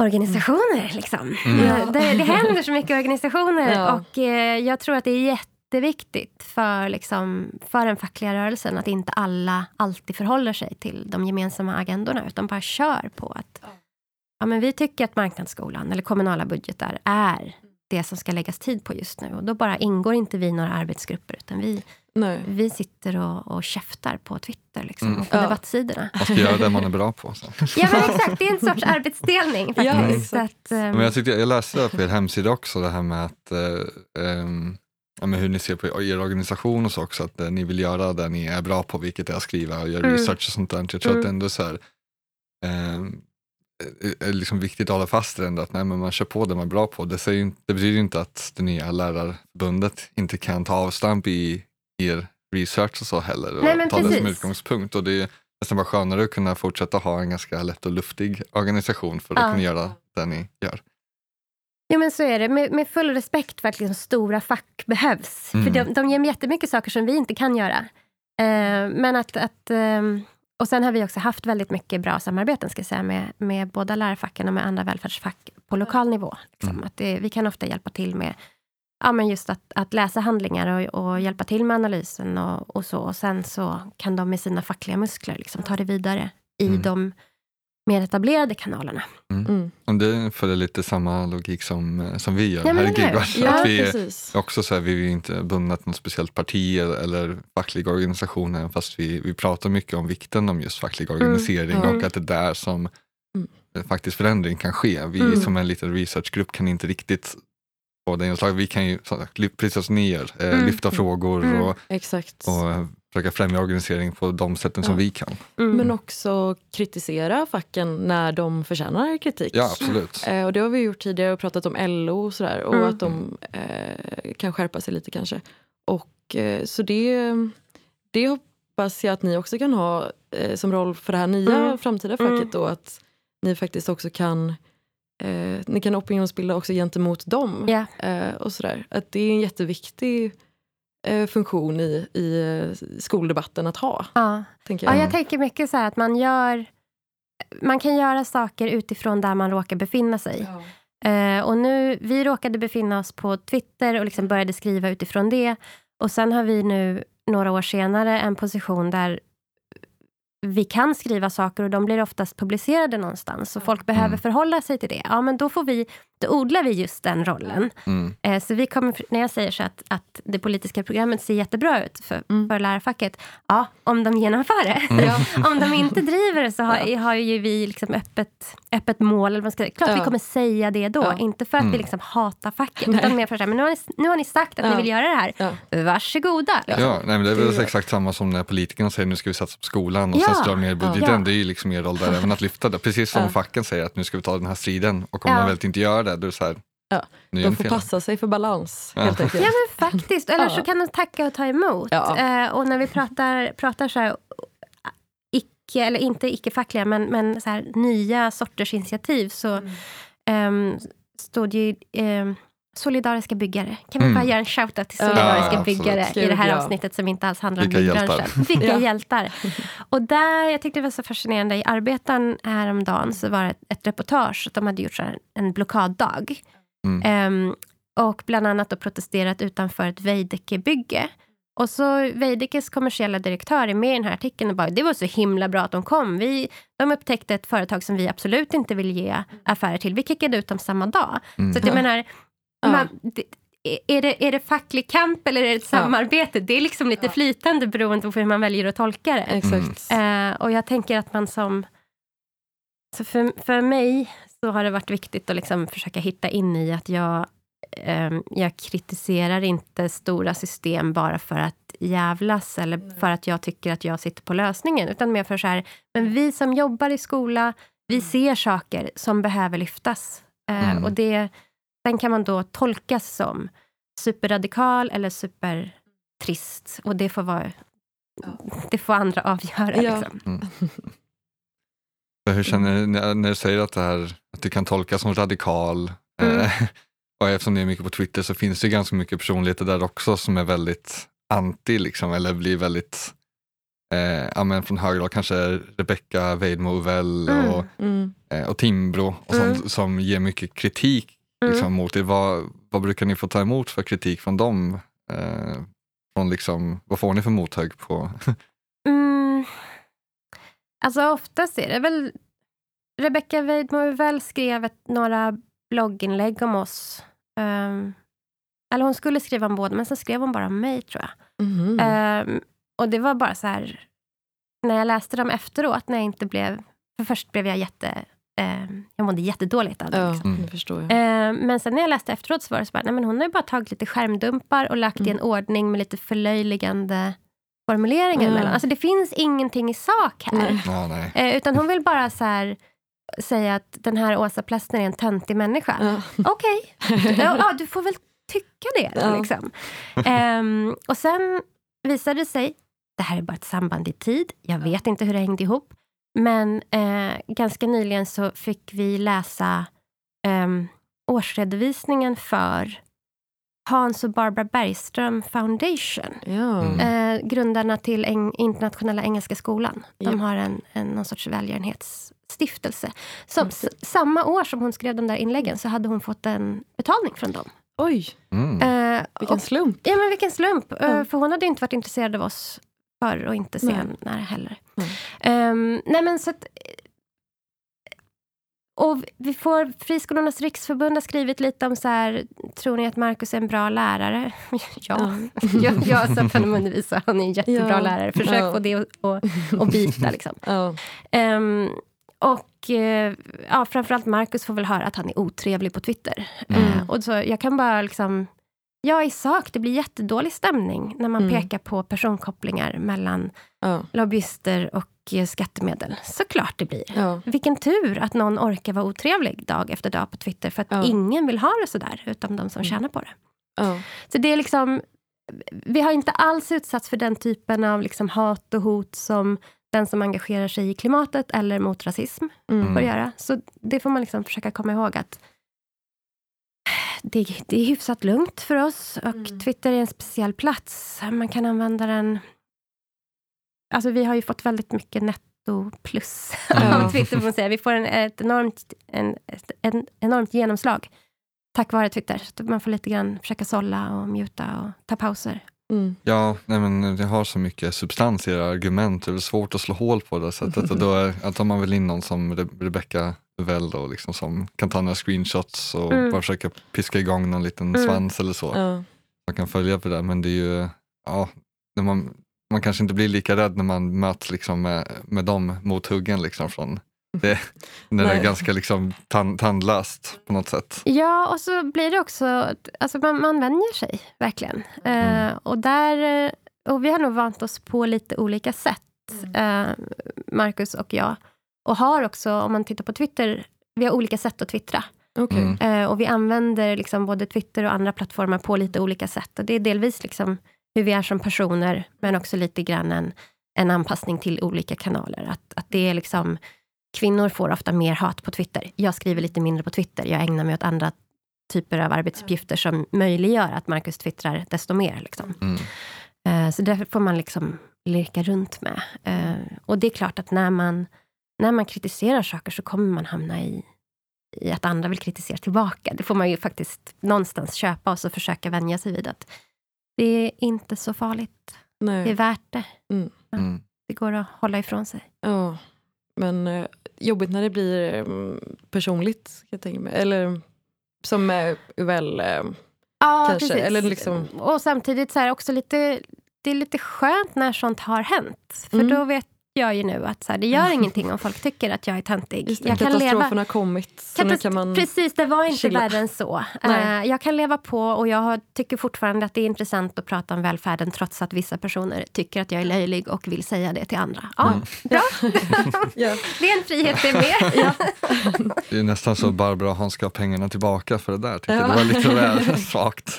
Speaker 3: organisationer. Liksom. Mm. Det, det händer så mycket organisationer ja. och eh, jag tror att det är jätteviktigt för, liksom, för den fackliga rörelsen att inte alla alltid förhåller sig till de gemensamma agendorna utan bara kör på att ja, men vi tycker att marknadsskolan eller kommunala budgetar är det som ska läggas tid på just nu. Och då bara ingår inte vi några arbetsgrupper utan vi Nej. Vi sitter och, och käftar på Twitter liksom, mm. och på ja. debattsidorna.
Speaker 1: Man ska göra det man är bra på. Så.
Speaker 3: Ja men exakt, det är en sorts arbetsdelning faktiskt. Ja, att, um...
Speaker 1: men jag, tyckte, jag läste på er hemsida också det här med att uh, um, ja, men hur ni ser på er organisation och så också, att uh, ni vill göra det ni är bra på, vilket är att skriva och göra mm. research och sånt där. Jag tror mm. att det ändå är så här, um, är liksom viktigt att hålla fast i det att nej, men man kör på det man är bra på. Det, säger, det betyder inte att det nya lärarbundet inte kan ta avstamp i er research och så heller och Nej, ta precis. det som utgångspunkt. Och det är nästan bara skönare att kunna fortsätta ha en ganska lätt och luftig organisation för att ja. kunna göra det ni gör.
Speaker 3: Ja men så är det, med, med full respekt för att liksom stora fack behövs. Mm. För de, de ger jättemycket saker som vi inte kan göra. Uh, men att, att um, och sen har vi också haft väldigt mycket bra samarbeten ska säga, med, med båda lärarfacken och med andra välfärdsfack på lokal nivå. Liksom. Mm. Att det, vi kan ofta hjälpa till med ja, men just att, att läsa handlingar och, och hjälpa till med analysen och, och, så. Och sen så kan de med sina fackliga muskler liksom ta det vidare i mm. de mer etablerade kanalerna.
Speaker 1: Mm. Mm. Det följer lite samma logik som, som vi gör ja, här i Gigvars. Ja, vi är också så här, vi är inte bundna till något speciellt parti eller, facklig organisation, fast vi, vi pratar mycket om vikten om just facklig mm. organisering mm. och att det är där som mm. faktiskt förändring kan ske. Vi mm. som en liten researchgrupp kan inte riktigt på det inslaget. Vi kan ju, precis som ni gör, eh, mm. lyfta frågor mm. och,
Speaker 2: Exakt.
Speaker 1: och eh, försöka främja organisering på de sätten ja. som vi kan.
Speaker 2: Mm. Men också kritisera facken när de förtjänar kritik.
Speaker 1: Ja, absolut.
Speaker 2: Eh, och det har vi gjort tidigare och pratat om LO och sådär och mm. att de eh, kan skärpa sig lite kanske. Och eh, så det, det hoppas jag att ni också kan ha eh, som roll för det här nya mm. framtida facket mm. då att ni faktiskt också kan eh, ni kan opinionsbilda också gentemot dem.
Speaker 3: Yeah.
Speaker 2: Eh, och sådär. Att det är en jätteviktig eh, funktion i, i eh, skoldebatten att ha.
Speaker 3: Ja. Tänker jag. Ja, jag tänker mycket så att man gör man kan göra saker utifrån där man råkar befinna sig. Ja. Eh, och nu, vi råkade befinna oss på Twitter och liksom började skriva utifrån det. Och sen har vi nu några år senare en position där vi kan skriva saker och de blir oftast publicerade någonstans. Så folk behöver mm. förhålla sig till det. Ja, men då, får vi, då odlar vi just den rollen. Mm. Eh, så vi kommer, när jag säger så att, att det politiska programmet ser jättebra ut för, mm. för lärarfacket. Ja, om de genomför det. Mm. om de inte driver det så har, ja. har ju vi liksom öppet, öppet mål. Eller man ska, klart ja. vi kommer säga det då. Ja. Inte för att vi mm. liksom hatar facket. Utan mer för att men nu har ni, nu har ni sagt att ni vill göra det här. Ja. Varsågoda.
Speaker 1: Liksom. Ja, nej, men det är väl exakt samma som när politikerna säger nu ska vi satsa på skolan. Sen drar ner budgeten. Ja. Det är ju liksom er roll där även att lyfta det. Precis som ja. facken säger att nu ska vi ta den här striden och om ja. de väl inte gör det, då är det så här,
Speaker 2: Ja, de får passa sig för balans ja. helt enkelt.
Speaker 3: Ja men faktiskt, eller så kan de tacka och ta emot. Ja. Eh, och när vi pratar, pratar så här, icke, eller inte icke-fackliga, men, men så här, nya sorters initiativ så mm. eh, stod ju eh, solidariska byggare. Kan vi mm. bara göra en shoutout till solidariska ja, byggare absolut. i det här avsnittet som inte alls handlar Vilka om byggbranschen. Vilka ja. hjältar! Och där, jag tyckte det var så fascinerande, i Arbetaren häromdagen så var det ett, ett reportage att de hade gjort en blockaddag. Mm. Um, och bland annat då protesterat utanför ett Veidekke-bygge. Och så Veidekkes kommersiella direktör är med i den här artikeln och bara, det var så himla bra att de kom. Vi, de upptäckte ett företag som vi absolut inte vill ge affärer till. Vi kickade ut dem samma dag. Mm. Så att jag menar, man, det, är, det, är det facklig kamp eller är det ett ja. samarbete? Det är liksom lite ja. flytande beroende på hur man väljer att tolka det.
Speaker 2: Exakt.
Speaker 3: Uh, och jag tänker att man som... Så för, för mig så har det varit viktigt att liksom försöka hitta in i att jag, um, jag kritiserar inte stora system bara för att jävlas eller mm. för att jag tycker att jag sitter på lösningen. Utan mer för så här, men vi som jobbar i skola, vi mm. ser saker som behöver lyftas. Uh, mm. Och det den kan man då tolkas som superradikal eller supertrist. Och det får, vara, det får andra avgöra. Ja. Liksom. Mm.
Speaker 1: Hur känner du när, du säger att det, här, att det kan tolkas som radikal?
Speaker 3: Mm.
Speaker 1: Eh, och eftersom det är mycket på Twitter så finns det ganska mycket personligheter där också som är väldigt anti, liksom, eller blir väldigt eh, ja, men från höger, kanske Rebecca Weidmo Uvell
Speaker 3: Mm.
Speaker 1: och,
Speaker 2: Mm.
Speaker 1: eh, och Timbro och sånt,
Speaker 3: Mm.
Speaker 1: som ger mycket kritik
Speaker 3: Mm.
Speaker 1: liksom, mot det. Vad, vad brukar ni få ta emot för kritik från dem? Eh, från liksom, vad får ni för mothugg på?
Speaker 3: Mm. Alltså oftast är det väl... Rebecca Weidmo väl skrev ett, några blogginlägg om oss. Ehm, eller hon skulle skriva om båda, men sen skrev hon bara om mig, tror jag.
Speaker 2: Mhm.
Speaker 3: Ehm, och det var bara så här... När jag läste dem efteråt, när jag inte blev... För först blev jag jätte... ehm, jag mådde jättedåligt av det.
Speaker 2: ja,
Speaker 3: Liksom.
Speaker 1: Mm.
Speaker 2: det förstår jag.
Speaker 3: Ehm, men sen när jag läste efteråt så var det så bara, nej men hon har ju bara tagit lite skärmdumpar och lagt i en
Speaker 2: Mm.
Speaker 3: ordning med lite förlöjligande formuleringar
Speaker 2: Ja.
Speaker 3: emellan. Alltså det finns ingenting i sak här.
Speaker 2: Nej.
Speaker 1: Ja, nej.
Speaker 3: Eh, utan hon vill bara så här, säga att den här Åsa Plessner är en töntig människa.
Speaker 2: Ja.
Speaker 3: Okej, ja, ja, du får väl tycka det. Liksom. Ehm, och sen visade det sig, det här är bara ett samband i tid, jag vet inte hur det hängde ihop, men eh, ganska nyligen så fick vi läsa ehm, årsredovisningen för Hans och Barbara Bergström Foundation.
Speaker 2: Ja.
Speaker 1: Mm.
Speaker 3: Eh, grundarna till Eng- Internationella Engelska Skolan. De
Speaker 2: Ja.
Speaker 3: har en, en, någon sorts välgörenhetsstiftelse. Som,
Speaker 2: Mm.
Speaker 3: samma år som hon skrev de där inläggen så hade hon fått en betalning från dem.
Speaker 2: Oj,
Speaker 1: Mm.
Speaker 3: Eh,
Speaker 2: vilken
Speaker 3: och,
Speaker 2: slump.
Speaker 3: ja, men vilken slump. Eh,
Speaker 2: Ja.
Speaker 3: för hon hade inte varit intresserad av oss förr och inte senare heller.
Speaker 2: Nej.
Speaker 3: Ehm, nej men så att, och vi får, Friskolornas riksförbund har skrivit lite om så här, tror ni att Markus är en bra lärare? ja, jag, jag honom undervisa, han är en jättebra
Speaker 2: Ja.
Speaker 3: lärare. Försök
Speaker 2: Ja.
Speaker 3: få det att bita. Liksom.
Speaker 2: Ja.
Speaker 3: Ehm, och eh, ja, framförallt Markus får väl höra att han är otrevlig på Twitter.
Speaker 1: Mm.
Speaker 3: Eh, och så jag kan bara liksom... Ja, i sak, det blir jättedålig stämning när man
Speaker 2: Mm.
Speaker 3: pekar på personkopplingar mellan
Speaker 2: Ja.
Speaker 3: lobbyister och eh, skattemedel. Såklart det blir.
Speaker 2: Ja.
Speaker 3: Vilken tur att någon orkar vara otrevlig dag efter dag på Twitter, för att
Speaker 2: Ja.
Speaker 3: ingen vill ha det sådär, utom de som
Speaker 2: Mm.
Speaker 3: tjänar på det. Så det är liksom... Vi har inte alls utsatts för den typen av liksom hat och hot som den som engagerar sig i klimatet eller mot rasism
Speaker 2: Mm.
Speaker 3: får göra. Så det får man liksom försöka komma ihåg att det, det är hyfsat lugnt för oss och
Speaker 2: Mm.
Speaker 3: Twitter är en speciell plats. Man kan använda den... Alltså vi har ju fått väldigt mycket netto plus
Speaker 2: Ja.
Speaker 3: av Twitter. Får man säga. Vi får en, ett, enormt, en, ett en, enormt genomslag tack vare Twitter. Så man får lite grann försöka sålla och mjuta och ta pauser.
Speaker 2: Mm.
Speaker 1: Ja, nej men det har så mycket substans i era argument, det är svårt att slå hål på det sättet. Och då är, att tar man väl in någon som Re- Rebecca Uvell då, liksom, som kan ta några screenshots och
Speaker 3: Mm.
Speaker 1: bara försöka piska igång någon liten
Speaker 3: Mm.
Speaker 1: svans eller så.
Speaker 2: Ja.
Speaker 1: Man kan följa på det, men det är ju, ja, när man, man kanske inte blir lika rädd när man möts liksom med, med de mothuggen liksom från det, när det är ganska liksom tan, tandlöst på något sätt.
Speaker 3: Ja, och så blir det också... Alltså man, man vänjer sig verkligen.
Speaker 1: Mm.
Speaker 3: Eh, och, där, eh, och vi har nog vant oss på lite olika sätt, eh, Marcus och jag. Och har också, om man tittar på Twitter, vi har olika sätt att twittra.
Speaker 2: Okej.
Speaker 1: Mm.
Speaker 3: Eh, och vi använder liksom både Twitter och andra plattformar på lite olika sätt. Och det är delvis liksom hur vi är som personer, men också lite grann en, en anpassning till olika kanaler. Att, att det är liksom, kvinnor får ofta mer hat på Twitter. Jag skriver lite mindre på Twitter. Jag ägnar mig åt andra typer av arbetsuppgifter som möjliggör att Marcus twittrar desto mer. Liksom.
Speaker 1: Mm.
Speaker 3: Eh, så därför får man liksom leka runt med. Eh, och det är klart att när man, när man kritiserar saker så kommer man hamna i, i att andra vill kritisera tillbaka. Det får man ju faktiskt någonstans köpa och så försöka vänja sig vid att det är inte så farligt. Det är
Speaker 2: Nej.
Speaker 3: värt det.
Speaker 1: Mm.
Speaker 3: Det går att hålla ifrån sig.
Speaker 2: Ja. Men eh, jobbigt när det blir mm, personligt, jag tänka mig. Eller som Uvell. Eh,
Speaker 3: Ja,
Speaker 2: Kanske, eller liksom-
Speaker 3: Och samtidigt så här också lite, det är lite skönt när sånt har hänt. För
Speaker 2: Mm.
Speaker 3: då vet jag ju nu att så här, det gör ingenting om folk tycker att jag är töntig.
Speaker 2: just det,
Speaker 3: Jag kan
Speaker 2: katastrofen
Speaker 3: leva,
Speaker 2: har kommit. Så nu
Speaker 3: Katast-
Speaker 2: kan man...
Speaker 3: Precis, det var inte
Speaker 2: chilla.
Speaker 3: värre än så.
Speaker 2: Nej.
Speaker 3: Eh, jag kan leva på och jag tycker fortfarande att det är intressant att prata om välfärden trots att vissa personer tycker att jag är löjlig och vill säga det till andra. Ja,
Speaker 1: Mm.
Speaker 3: bra.
Speaker 2: Ja.
Speaker 3: det är en frihet det med. ja.
Speaker 1: Det är nästan så Barbara han ska ha pengarna tillbaka för det där. Tycker.
Speaker 2: Ja.
Speaker 1: Det var lite väl svagt.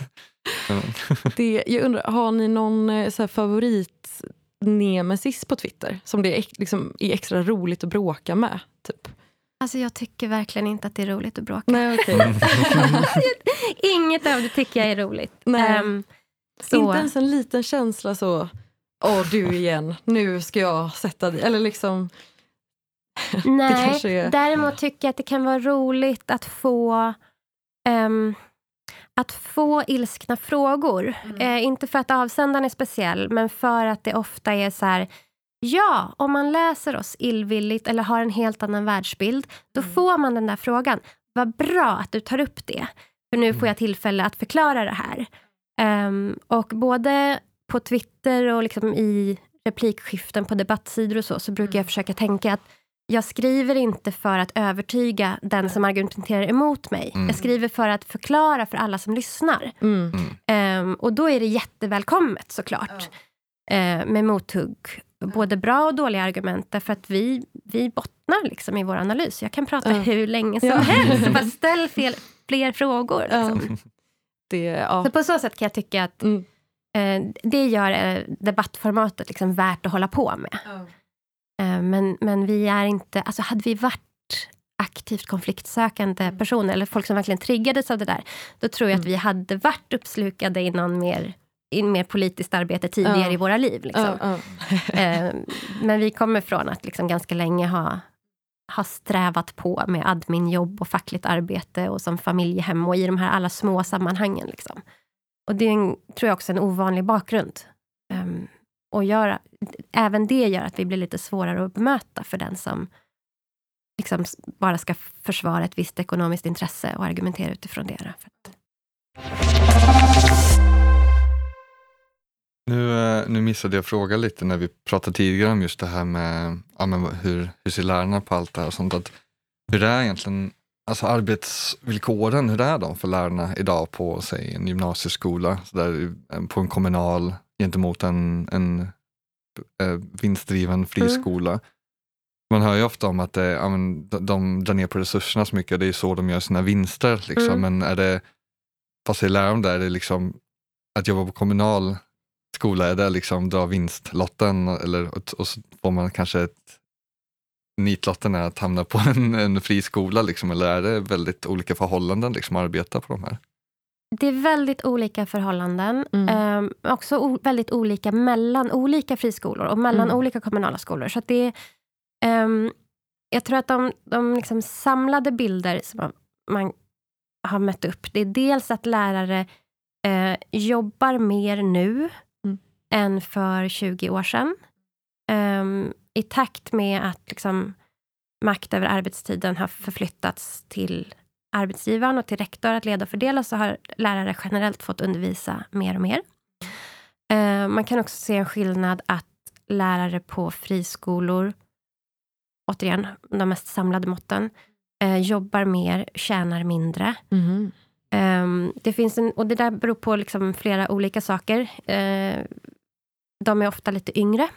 Speaker 2: Det, jag undrar, har ni någon eh, så här, favorit nemesis på Twitter som det är, liksom, är extra roligt att bråka med? Typ?
Speaker 3: Alltså jag tycker verkligen inte att det är roligt att bråka.
Speaker 2: Nej, okay.
Speaker 3: Inget av det tycker jag är roligt.
Speaker 2: Nej. Um, inte ens en liten känsla så, åh du igen, nu ska jag sätta dig. Eller liksom...
Speaker 3: Nej, är... däremot tycker jag att det kan vara roligt att få um, att få ilskna frågor. Mm. Eh, inte för att avsändaren är speciell, men för att det ofta är så här Ja, om man läser oss illvilligt eller har en helt annan världsbild, då mm. får man den där frågan. Vad bra att du tar upp det, för nu får jag tillfälle att förklara det här. Um, och både på Twitter och liksom i replikskiften på debattsidor och så, så brukar jag mm. försöka tänka att jag skriver inte för att övertyga den som argumenterar emot mig. Mm. Jag skriver för att förklara för alla som lyssnar. Mm. Um, och då är det jättevälkommet såklart. Uh, med mothugg. Både bra och dåliga argument. Därför att vi, vi bottnar liksom i vår analys. Jag kan prata uh. hur länge som ja. helst. Bara ställ fel, fler frågor. Liksom. Det, ja. Så på så sätt kan jag tycka att mm. eh, det gör eh, debattformatet liksom värt att hålla på med. Eh, men, men vi är inte... Alltså hade vi varit aktivt konfliktsökande mm. personer, eller folk som verkligen triggades av det där, då tror jag att mm. vi hade varit uppslukade i någon mer i mer politiskt arbete tidigare ja. i våra liv. Liksom. Ja. Eh, men vi kommer från att liksom ganska länge ha har strävat på med adminjobb och fackligt arbete och som familjehem och i de här alla små sammanhangen. Liksom. Och det är en, tror jag också en ovanlig bakgrund. Um, och gör, även det gör att vi blir lite svårare att bemöta för den som liksom bara ska försvara ett visst ekonomiskt intresse och argumentera utifrån det.
Speaker 1: Nu, eh, nu missade jag fråga lite när vi pratade tidigare om just det här med ja, men hur, hur ser lärarna på allt det här och sånt. Att hur är egentligen alltså arbetsvillkoren, hur är de för lärarna idag på säg, en gymnasieskola, så där, på en kommunal gentemot en, en äh, vinstdriven friskola? Mm. Man hör ju ofta om att det, ja, men, de, de drar ner på resurserna så mycket, det är så de gör sina vinster. Liksom. Mm. Men är det, vad säger läraren där? Är det liksom att jobba på kommunal skola? Är det liksom dra vinstlotten eller, och så får man kanske ett nitlotten är att hamna på en, en fri skola liksom, eller är det väldigt olika förhållanden liksom, att arbeta på de här?
Speaker 3: Det är väldigt olika förhållanden. Mm. Eh, också väldigt olika mellan olika friskolor och mellan mm. olika kommunala skolor. Så det eh, Jag tror att de, de liksom samlade bilder som man, man, har mött upp, det är dels att lärare eh, jobbar mer nu än för 20 år sedan. Um, I takt med att liksom, makt över arbetstiden har förflyttats till arbetsgivaren och till rektor att leda och fördela så har lärare generellt fått undervisa mer och mer. Uh, man kan också se en skillnad att lärare på friskolor, återigen de mest samlade måtten, uh, jobbar mer, tjänar mindre. Mm. Det finns en, och det där beror på liksom flera olika saker. Uh, de är ofta lite yngre.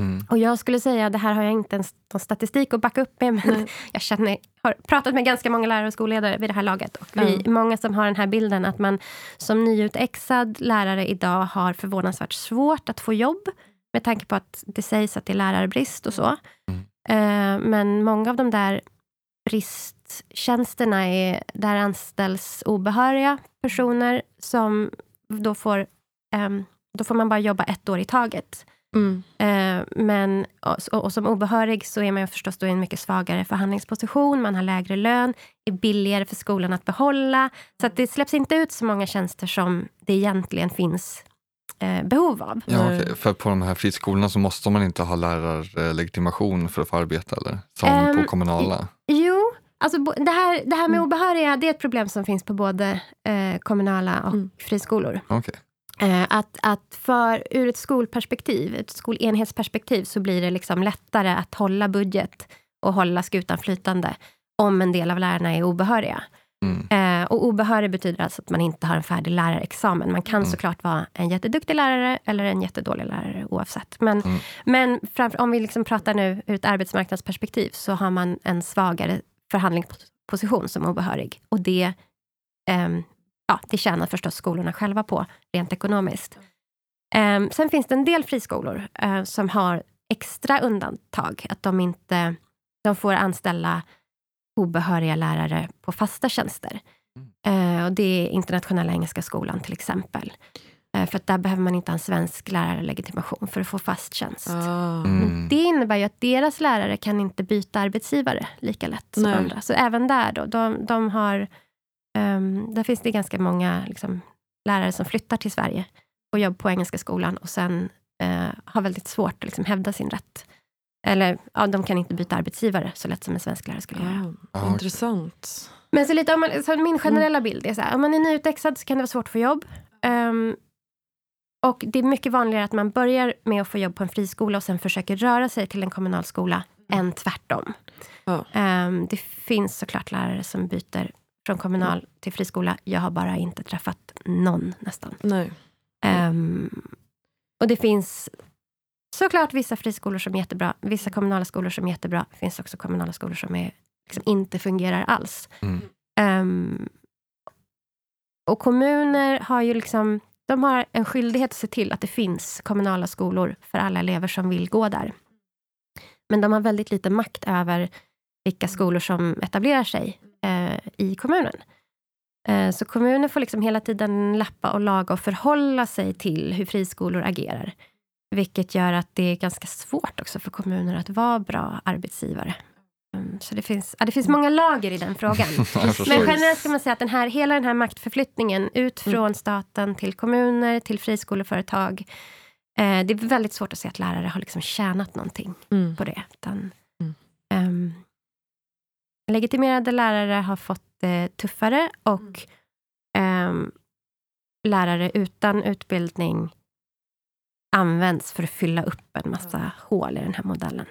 Speaker 3: Mm. Och jag skulle säga, det här har jag inte ens någon statistik att backa upp med, men mm. jag känner, har pratat med ganska många lärare och skolledare vid det här laget. Och vi är många som har den här bilden att man som nyutexad lärare idag har förvånansvärt svårt att få jobb, med tanke på att det sägs att det är lärarbrist och så. Mm. Uh, men många av de där bristtjänsterna, är, där anställs obehöriga personer som då får um, då får man bara jobba ett år i taget. Mm. Eh, men, och, och, som obehörig så är man förstås då i en mycket svagare förhandlingsposition. Man har lägre lön, är billigare för skolan att behålla. Så att det släpps inte ut så många tjänster som det egentligen finns eh, behov av.
Speaker 1: Ja, okay. För på de här friskolorna så måste man inte ha lärarlegitimation för att få arbeta, eller? Som um, på kommunala?
Speaker 3: Jo, Alltså, det, här, det här med mm. obehöriga det är ett problem som finns på både eh, kommunala och mm. friskolor.
Speaker 1: Okay.
Speaker 3: Eh, att, att för, ur ett skolperspektiv, ett skolenhetsperspektiv, så blir det liksom lättare att hålla budget och hålla skutan flytande om en del av lärarna är obehöriga. Mm. Eh, och obehörig betyder alltså att man inte har en färdig lärarexamen. Man kan mm. såklart vara en jätteduktig lärare eller en jättedålig lärare oavsett. Men, mm. men framför, om vi liksom pratar nu ur ett arbetsmarknadsperspektiv så har man en svagare förhandlingsposition som obehörig. Och det eh, ja, det tjänar förstås skolorna själva på, rent ekonomiskt. Eh, sen finns det en del friskolor eh, som har extra undantag. Att de inte de får anställa obehöriga lärare på fasta tjänster. Eh, och det är Internationella Engelska Skolan till exempel. Eh, för att där behöver man inte ha en svensk lärarlegitimation för att få fast tjänst.
Speaker 2: Ah.
Speaker 1: Mm.
Speaker 3: Det innebär ju att deras lärare kan inte byta arbetsgivare lika lätt som
Speaker 2: Nej.
Speaker 3: andra. Så även där då, de, de har... ehm, där finns det ganska många liksom, lärare som flyttar till Sverige och jobbar på Engelska skolan och sen eh, har väldigt svårt att liksom, hävda sin rätt. Eller ja, de kan inte byta arbetsgivare så lätt som en svensk lärare skulle göra.
Speaker 2: Ah, intressant.
Speaker 3: Men så lite, om man, så min generella bild är så här, om man är nyutexad så kan det vara svårt att få jobb. Ehm, och det är mycket vanligare att man börjar med att få jobb på en friskola och sen försöker röra sig till en kommunal skola än tvärtom.
Speaker 2: Ja.
Speaker 3: Ehm, det finns såklart lärare som byter från kommunal till friskola. Jag har bara inte träffat någon nästan.
Speaker 2: Nej.
Speaker 3: Ehm, och det finns såklart vissa friskolor som är jättebra, vissa kommunala skolor som är jättebra. Det finns också kommunala skolor som är, liksom, inte fungerar alls.
Speaker 1: Mm.
Speaker 3: Ehm, och kommuner har ju liksom, de har en skyldighet att se till att det finns kommunala skolor för alla elever som vill gå där. Men de har väldigt lite makt över vilka skolor som etablerar sig eh, i kommunen. Eh, så kommuner får liksom hela tiden lappa och laga och förhålla sig till hur friskolor agerar. Vilket gör att det är ganska svårt också för kommuner att vara bra arbetsgivare. Mm, Så det finns, ja, det finns många lager i den frågan. Men generellt ska man säga att den här, hela den här maktförflyttningen ut från staten till kommuner, till friskoleföretag. Eh, det är väldigt svårt att se att lärare har liksom tjänat någonting
Speaker 2: Mm.
Speaker 3: på det. Utan,
Speaker 2: Mm.
Speaker 3: ehm, legitimerade lärare har fått det tuffare och ehm, lärare utan utbildning används för att fylla upp en massa hål i den här modellen.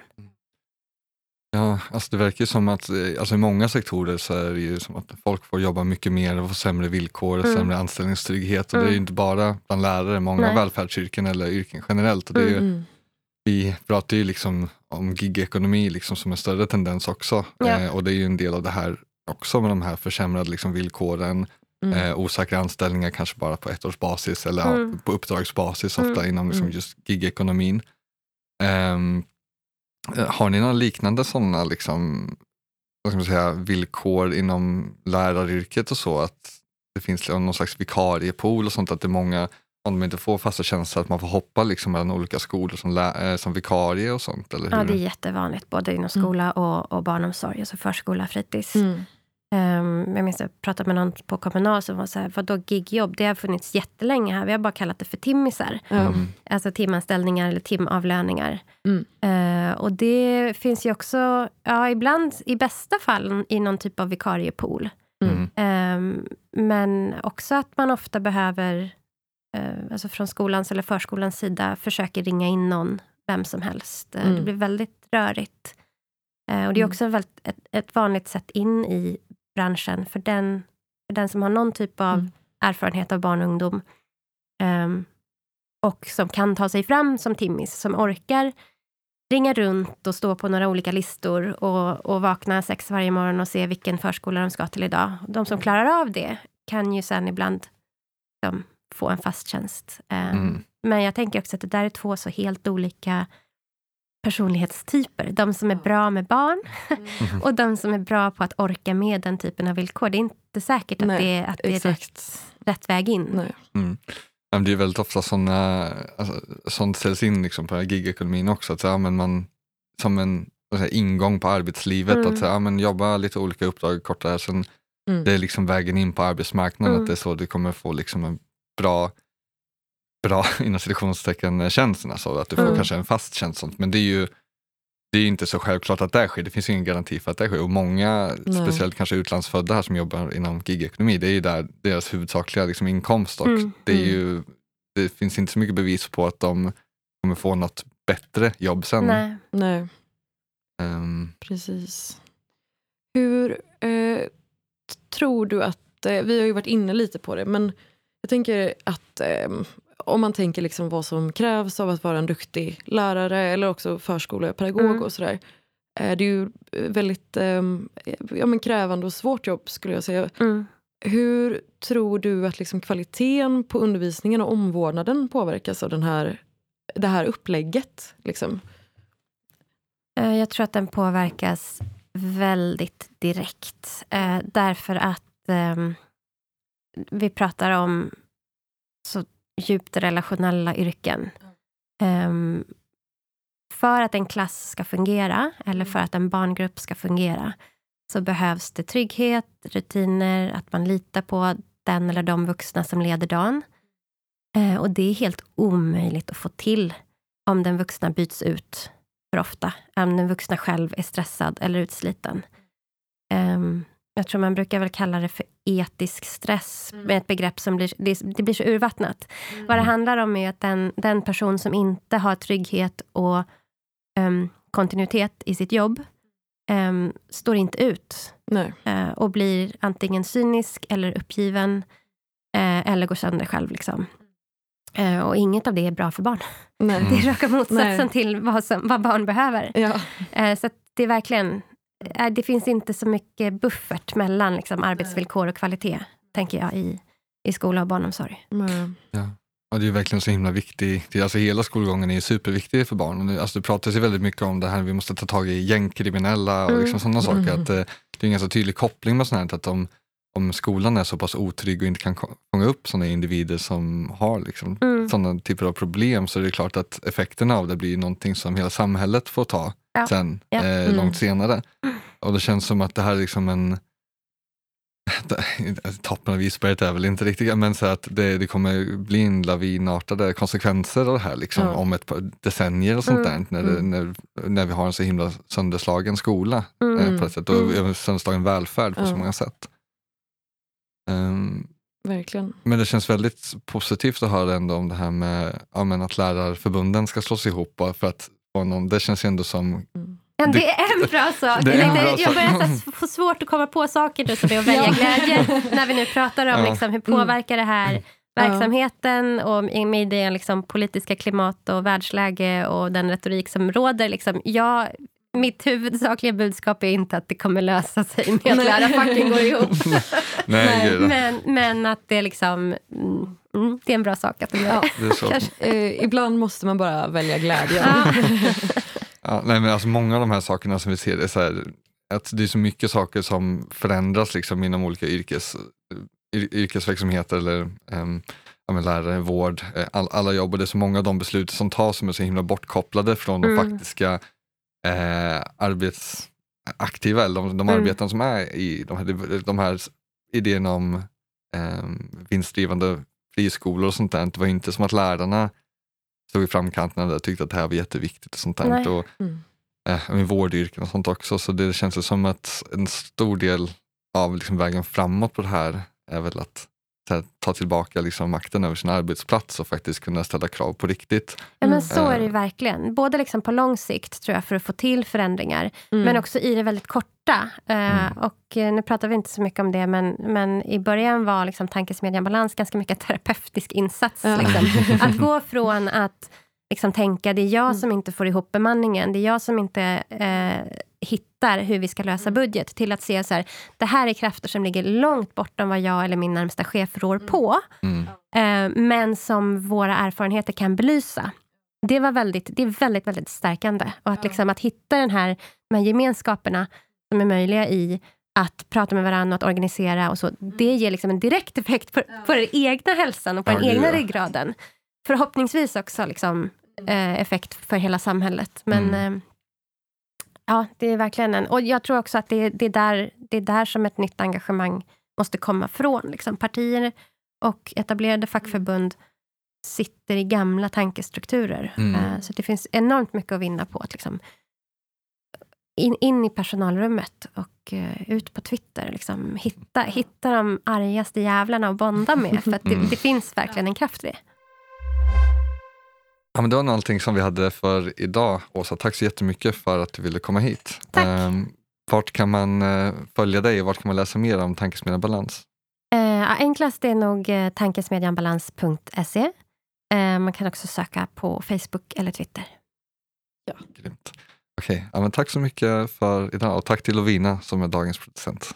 Speaker 1: Ja, alltså det verkar ju som att eh, alltså i många sektorer så är det ju som att folk får jobba mycket mer och få sämre villkor och
Speaker 3: Mm.
Speaker 1: sämre anställningstrygghet. Och det är ju
Speaker 3: Mm.
Speaker 1: inte bara bland lärare, många
Speaker 3: Nej.
Speaker 1: välfärdsyrken eller yrken generellt. Och det är ju,
Speaker 2: Mm.
Speaker 1: Vi pratar ju liksom om gigekonomi liksom som en större tendens också.
Speaker 3: Ja.
Speaker 1: Eh, och det är ju en del av det här också med de här försämrade liksom villkoren,
Speaker 2: Mm.
Speaker 1: eh, osäkra anställningar kanske bara på ettårsbasis eller
Speaker 3: Mm.
Speaker 1: på uppdragsbasis ofta
Speaker 3: Mm.
Speaker 1: inom liksom
Speaker 2: Mm.
Speaker 1: just gigekonomin. Ehm, eh, har ni några liknande sådana liksom, vad ska man säga, villkor inom läraryrket och så? Att det finns någon slags vikariepool och sånt, att det är många, om de inte får fasta tjänster, att man får hoppa liksom mellan olika skolor som, eh, som vikarie och sånt? Eller hur?
Speaker 3: Ja, det är jättevanligt, både inom skola och, och barnomsorg, alltså förskola, fritids.
Speaker 2: Mm.
Speaker 3: Um, jag minns att jag pratade med någon på Kommunal som var så här, vadå gigjobb? Det har funnits jättelänge här. Vi har bara kallat det för timmisar.
Speaker 1: Mm.
Speaker 3: Alltså timanställningar eller timavlöningar.
Speaker 2: Mm.
Speaker 3: Eh, och det finns ju också, ja ibland i bästa fall i någon typ av vikariepool.
Speaker 1: Mm.
Speaker 3: Ehm, men också att man ofta behöver, eh, alltså från skolans eller förskolans sida, försöker ringa in någon, vem som helst. Eh, Det
Speaker 2: Mm.
Speaker 3: blir väldigt rörigt. Eh, och det är
Speaker 2: Mm.
Speaker 3: också väldigt, ett, ett vanligt sätt in i branschen för den, för den som har någon typ av
Speaker 2: Mm.
Speaker 3: erfarenhet av barn och ungdom. Ehm, och som kan ta sig fram som timmis, som orkar ringa runt och stå på några olika listor och, och vakna sex varje morgon och se vilken förskola de ska till idag. De som klarar av det kan ju sen ibland liksom, få en fast tjänst. Ehm,
Speaker 1: Mm.
Speaker 3: Men jag tänker också att det där är två så helt olika personlighetstyper. De som är bra med barn och de som är bra på att orka med den typen av villkor. Det är inte säkert att
Speaker 2: Nej,
Speaker 3: det, är- att det är rätt, rätt väg in.
Speaker 2: Nej.
Speaker 1: Mm. Det är väldigt ofta sådana, alltså, sånt ställs in liksom på gigekonomin också. Att, ja, men man, som en säger, ingång på arbetslivet,
Speaker 3: Mm.
Speaker 1: att ja, men jobba lite olika uppdrag kortare. Sen,
Speaker 2: Mm.
Speaker 1: Det är liksom vägen in på arbetsmarknaden,
Speaker 3: Mm.
Speaker 1: att det är så du kommer få liksom en bra, bra inom citationstecken tjänst. Alltså, att du får
Speaker 2: Mm.
Speaker 1: kanske en fast tjänst. Sånt. Men det är ju det är inte så självklart att det sker. Det finns ingen garanti för att det sker. Och många,
Speaker 2: Nej.
Speaker 1: speciellt kanske utlandsfödda här som jobbar inom gigekonomi, det är ju där deras huvudsakliga liksom, inkomst. Och
Speaker 3: Mm.
Speaker 1: det, är
Speaker 2: Mm.
Speaker 1: ju, det finns inte så mycket bevis på att de kommer få något bättre jobb sen.
Speaker 3: Nej.
Speaker 2: Nej,
Speaker 1: Ehm,
Speaker 2: precis. Hur eh, tror du att, eh, vi har ju varit inne lite på det, men jag tänker att eh, om man tänker liksom vad som krävs av att vara en duktig lärare eller också förskolepedagog
Speaker 3: Mm.
Speaker 2: och sådär. Eh, det är ju väldigt eh, ja, men krävande och svårt jobb skulle jag säga.
Speaker 3: Mm.
Speaker 2: hur tror du att liksom kvaliteten på undervisningen och omvårdnaden påverkas av den här, det här upplägget? Liksom?
Speaker 3: Eh, jag tror att den påverkas väldigt direkt. Eh, därför att eh, vi pratar om så djupt relationella yrken. Um, för att en klass ska fungera, eller för att en barngrupp ska fungera, så behövs det trygghet, rutiner, att man litar på den eller de vuxna som leder dagen. Uh, och det är helt omöjligt att få till om den vuxna byts ut för ofta. Om den vuxna själv är stressad eller utsliten. Um, jag tror man brukar väl kalla det för etisk stress, mm. med ett begrepp som blir, det, det blir så urvattnat. Mm. Vad det handlar om är att den, den person som inte har trygghet och um, kontinuitet i sitt jobb, um, står inte ut. Uh, och blir antingen cynisk eller uppgiven, uh, eller går sönder själv. Liksom. Uh, och inget av det är bra för barn. Nej. Det är raka motsatsen Nej. till vad, som, vad barn behöver. Ja. så det är verkligen det finns inte så mycket buffert mellan liksom, arbetsvillkor och kvalitet, tänker jag, i, i skola och barnomsorg.
Speaker 1: Mm. Ja. Och det är verkligen så himla viktigt. Alltså hela skolgången är superviktig för barn. Alltså det pratas ju väldigt mycket om det här, vi måste ta tag i gängkriminella och liksom sådana saker. Mm. Att, det, eh, det är en ganska tydlig koppling med sånt här, att om, om skolan är så pass otrygg och inte kan fånga upp sådana individer som har liksom, mm. sådana typer av problem så är det klart att effekterna av det blir någonting som hela samhället får ta ja. sen, ja. Eh, mm. långt senare. Och det känns som att det här är liksom en toppen av isberget är väl inte riktigt, men så att det, det kommer bli en lavinartade konsekvenser av det här liksom, ja. om ett par decennier och sånt mm. där, när, det, mm. när, när vi har en så himla sönderslagen skola eh, mm. på ett sätt, och mm. sönderslagen välfärd på så många sätt. Um,
Speaker 2: Verkligen.
Speaker 1: Men det känns väldigt positivt att höra ändå om det här med ja, men att lärarförbunden ska slås ihop för att någon, det känns ändå som
Speaker 3: mm. Ja, det är en bra sak. Det jag, bra jag börjar få svårt att komma på saker nu som är att välja glädje när vi nu pratar om ja. liksom, hur påverkar det här mm. verksamheten och med det liksom, politiska klimat och världsläge och den retorik som råder. Liksom, jag, mitt huvudsakliga budskap är inte att det kommer lösa sig med att lärarfacken går ihop.
Speaker 1: Nej,
Speaker 3: men, men att det liksom... Mm, mm, det är en bra sak att de gör.
Speaker 2: Ja, eh, ibland måste man bara välja glädje.
Speaker 1: Ja, nej, men alltså många av de här sakerna som vi ser, är så här, att det är så mycket saker som förändras liksom inom olika yrkes, yrkesverksamheter eller um, ja, lärare, vård, eh, all, alla jobb. Och det är så många av de beslut som tas som är så himla bortkopplade från mm. de faktiska eh, arbetsaktiva, eller de, de mm. arbetare som är i de här, de här idéerna om eh, vinstdrivande friskolor och sånt där. Det var inte som att lärarna stod i framkanten och tyckte att det här var jätteviktigt. och sånt där. Och, mm. eh, vårdyrken och sånt också. Så det känns som att en stor del av liksom vägen framåt på det här är väl att ta tillbaka liksom makten över sin arbetsplats och faktiskt kunna ställa krav på riktigt.
Speaker 3: Ja, men så är det verkligen. Både liksom på lång sikt tror jag för att få till förändringar, mm. men också i det väldigt korta. Uh, mm. Och uh, nu pratar vi inte så mycket om det, men, men i början var liksom Tankesmedjan Balans ganska mycket terapeutisk insats. Ja. Liksom. Att gå från att liksom tänka, det är jag mm. som inte får ihop bemanningen, det är jag som inte uh, hittar hur vi ska lösa mm. budget, till att se så här, det här är krafter som ligger långt bortom vad jag eller min närmsta chef rår mm. på, mm. Eh, men som våra erfarenheter kan belysa. Det, var väldigt, det är väldigt, väldigt stärkande. Och att, liksom, att hitta den här, de här gemenskaperna som är möjliga i att prata med varandra och att organisera och så. Mm. Det ger liksom en direkt effekt på, på den egna hälsan och på ja, den egna ryggraden. Förhoppningsvis också liksom, eh, effekt för hela samhället. Men mm. eh, Ja, det är verkligen en... Och jag tror också att det, det, är, där, det är där som ett nytt engagemang måste komma från. Liksom. Partier och etablerade fackförbund sitter i gamla tankestrukturer. Mm. Uh, så det finns enormt mycket att vinna på att liksom, in, in i personalrummet och uh, ut på Twitter. Liksom, hitta, hitta de argaste jävlarna att bonda med. För det, mm. det, finns verkligen en kraft i det.
Speaker 1: Ja, men det var allting som vi hade för idag. Åsa, tack så jättemycket för att du ville komma hit.
Speaker 3: Tack. Um,
Speaker 1: vart kan man uh, följa dig och vart kan man läsa mer om Tankesmedjan Balans?
Speaker 3: Uh, enklast är nog uh, tankesmedjanbalans.se. Uh, man kan också söka på Facebook eller Twitter.
Speaker 1: Ja. Grymt. Okej, okay. ja, tack så mycket för idag och tack till Lovina som är dagens producent.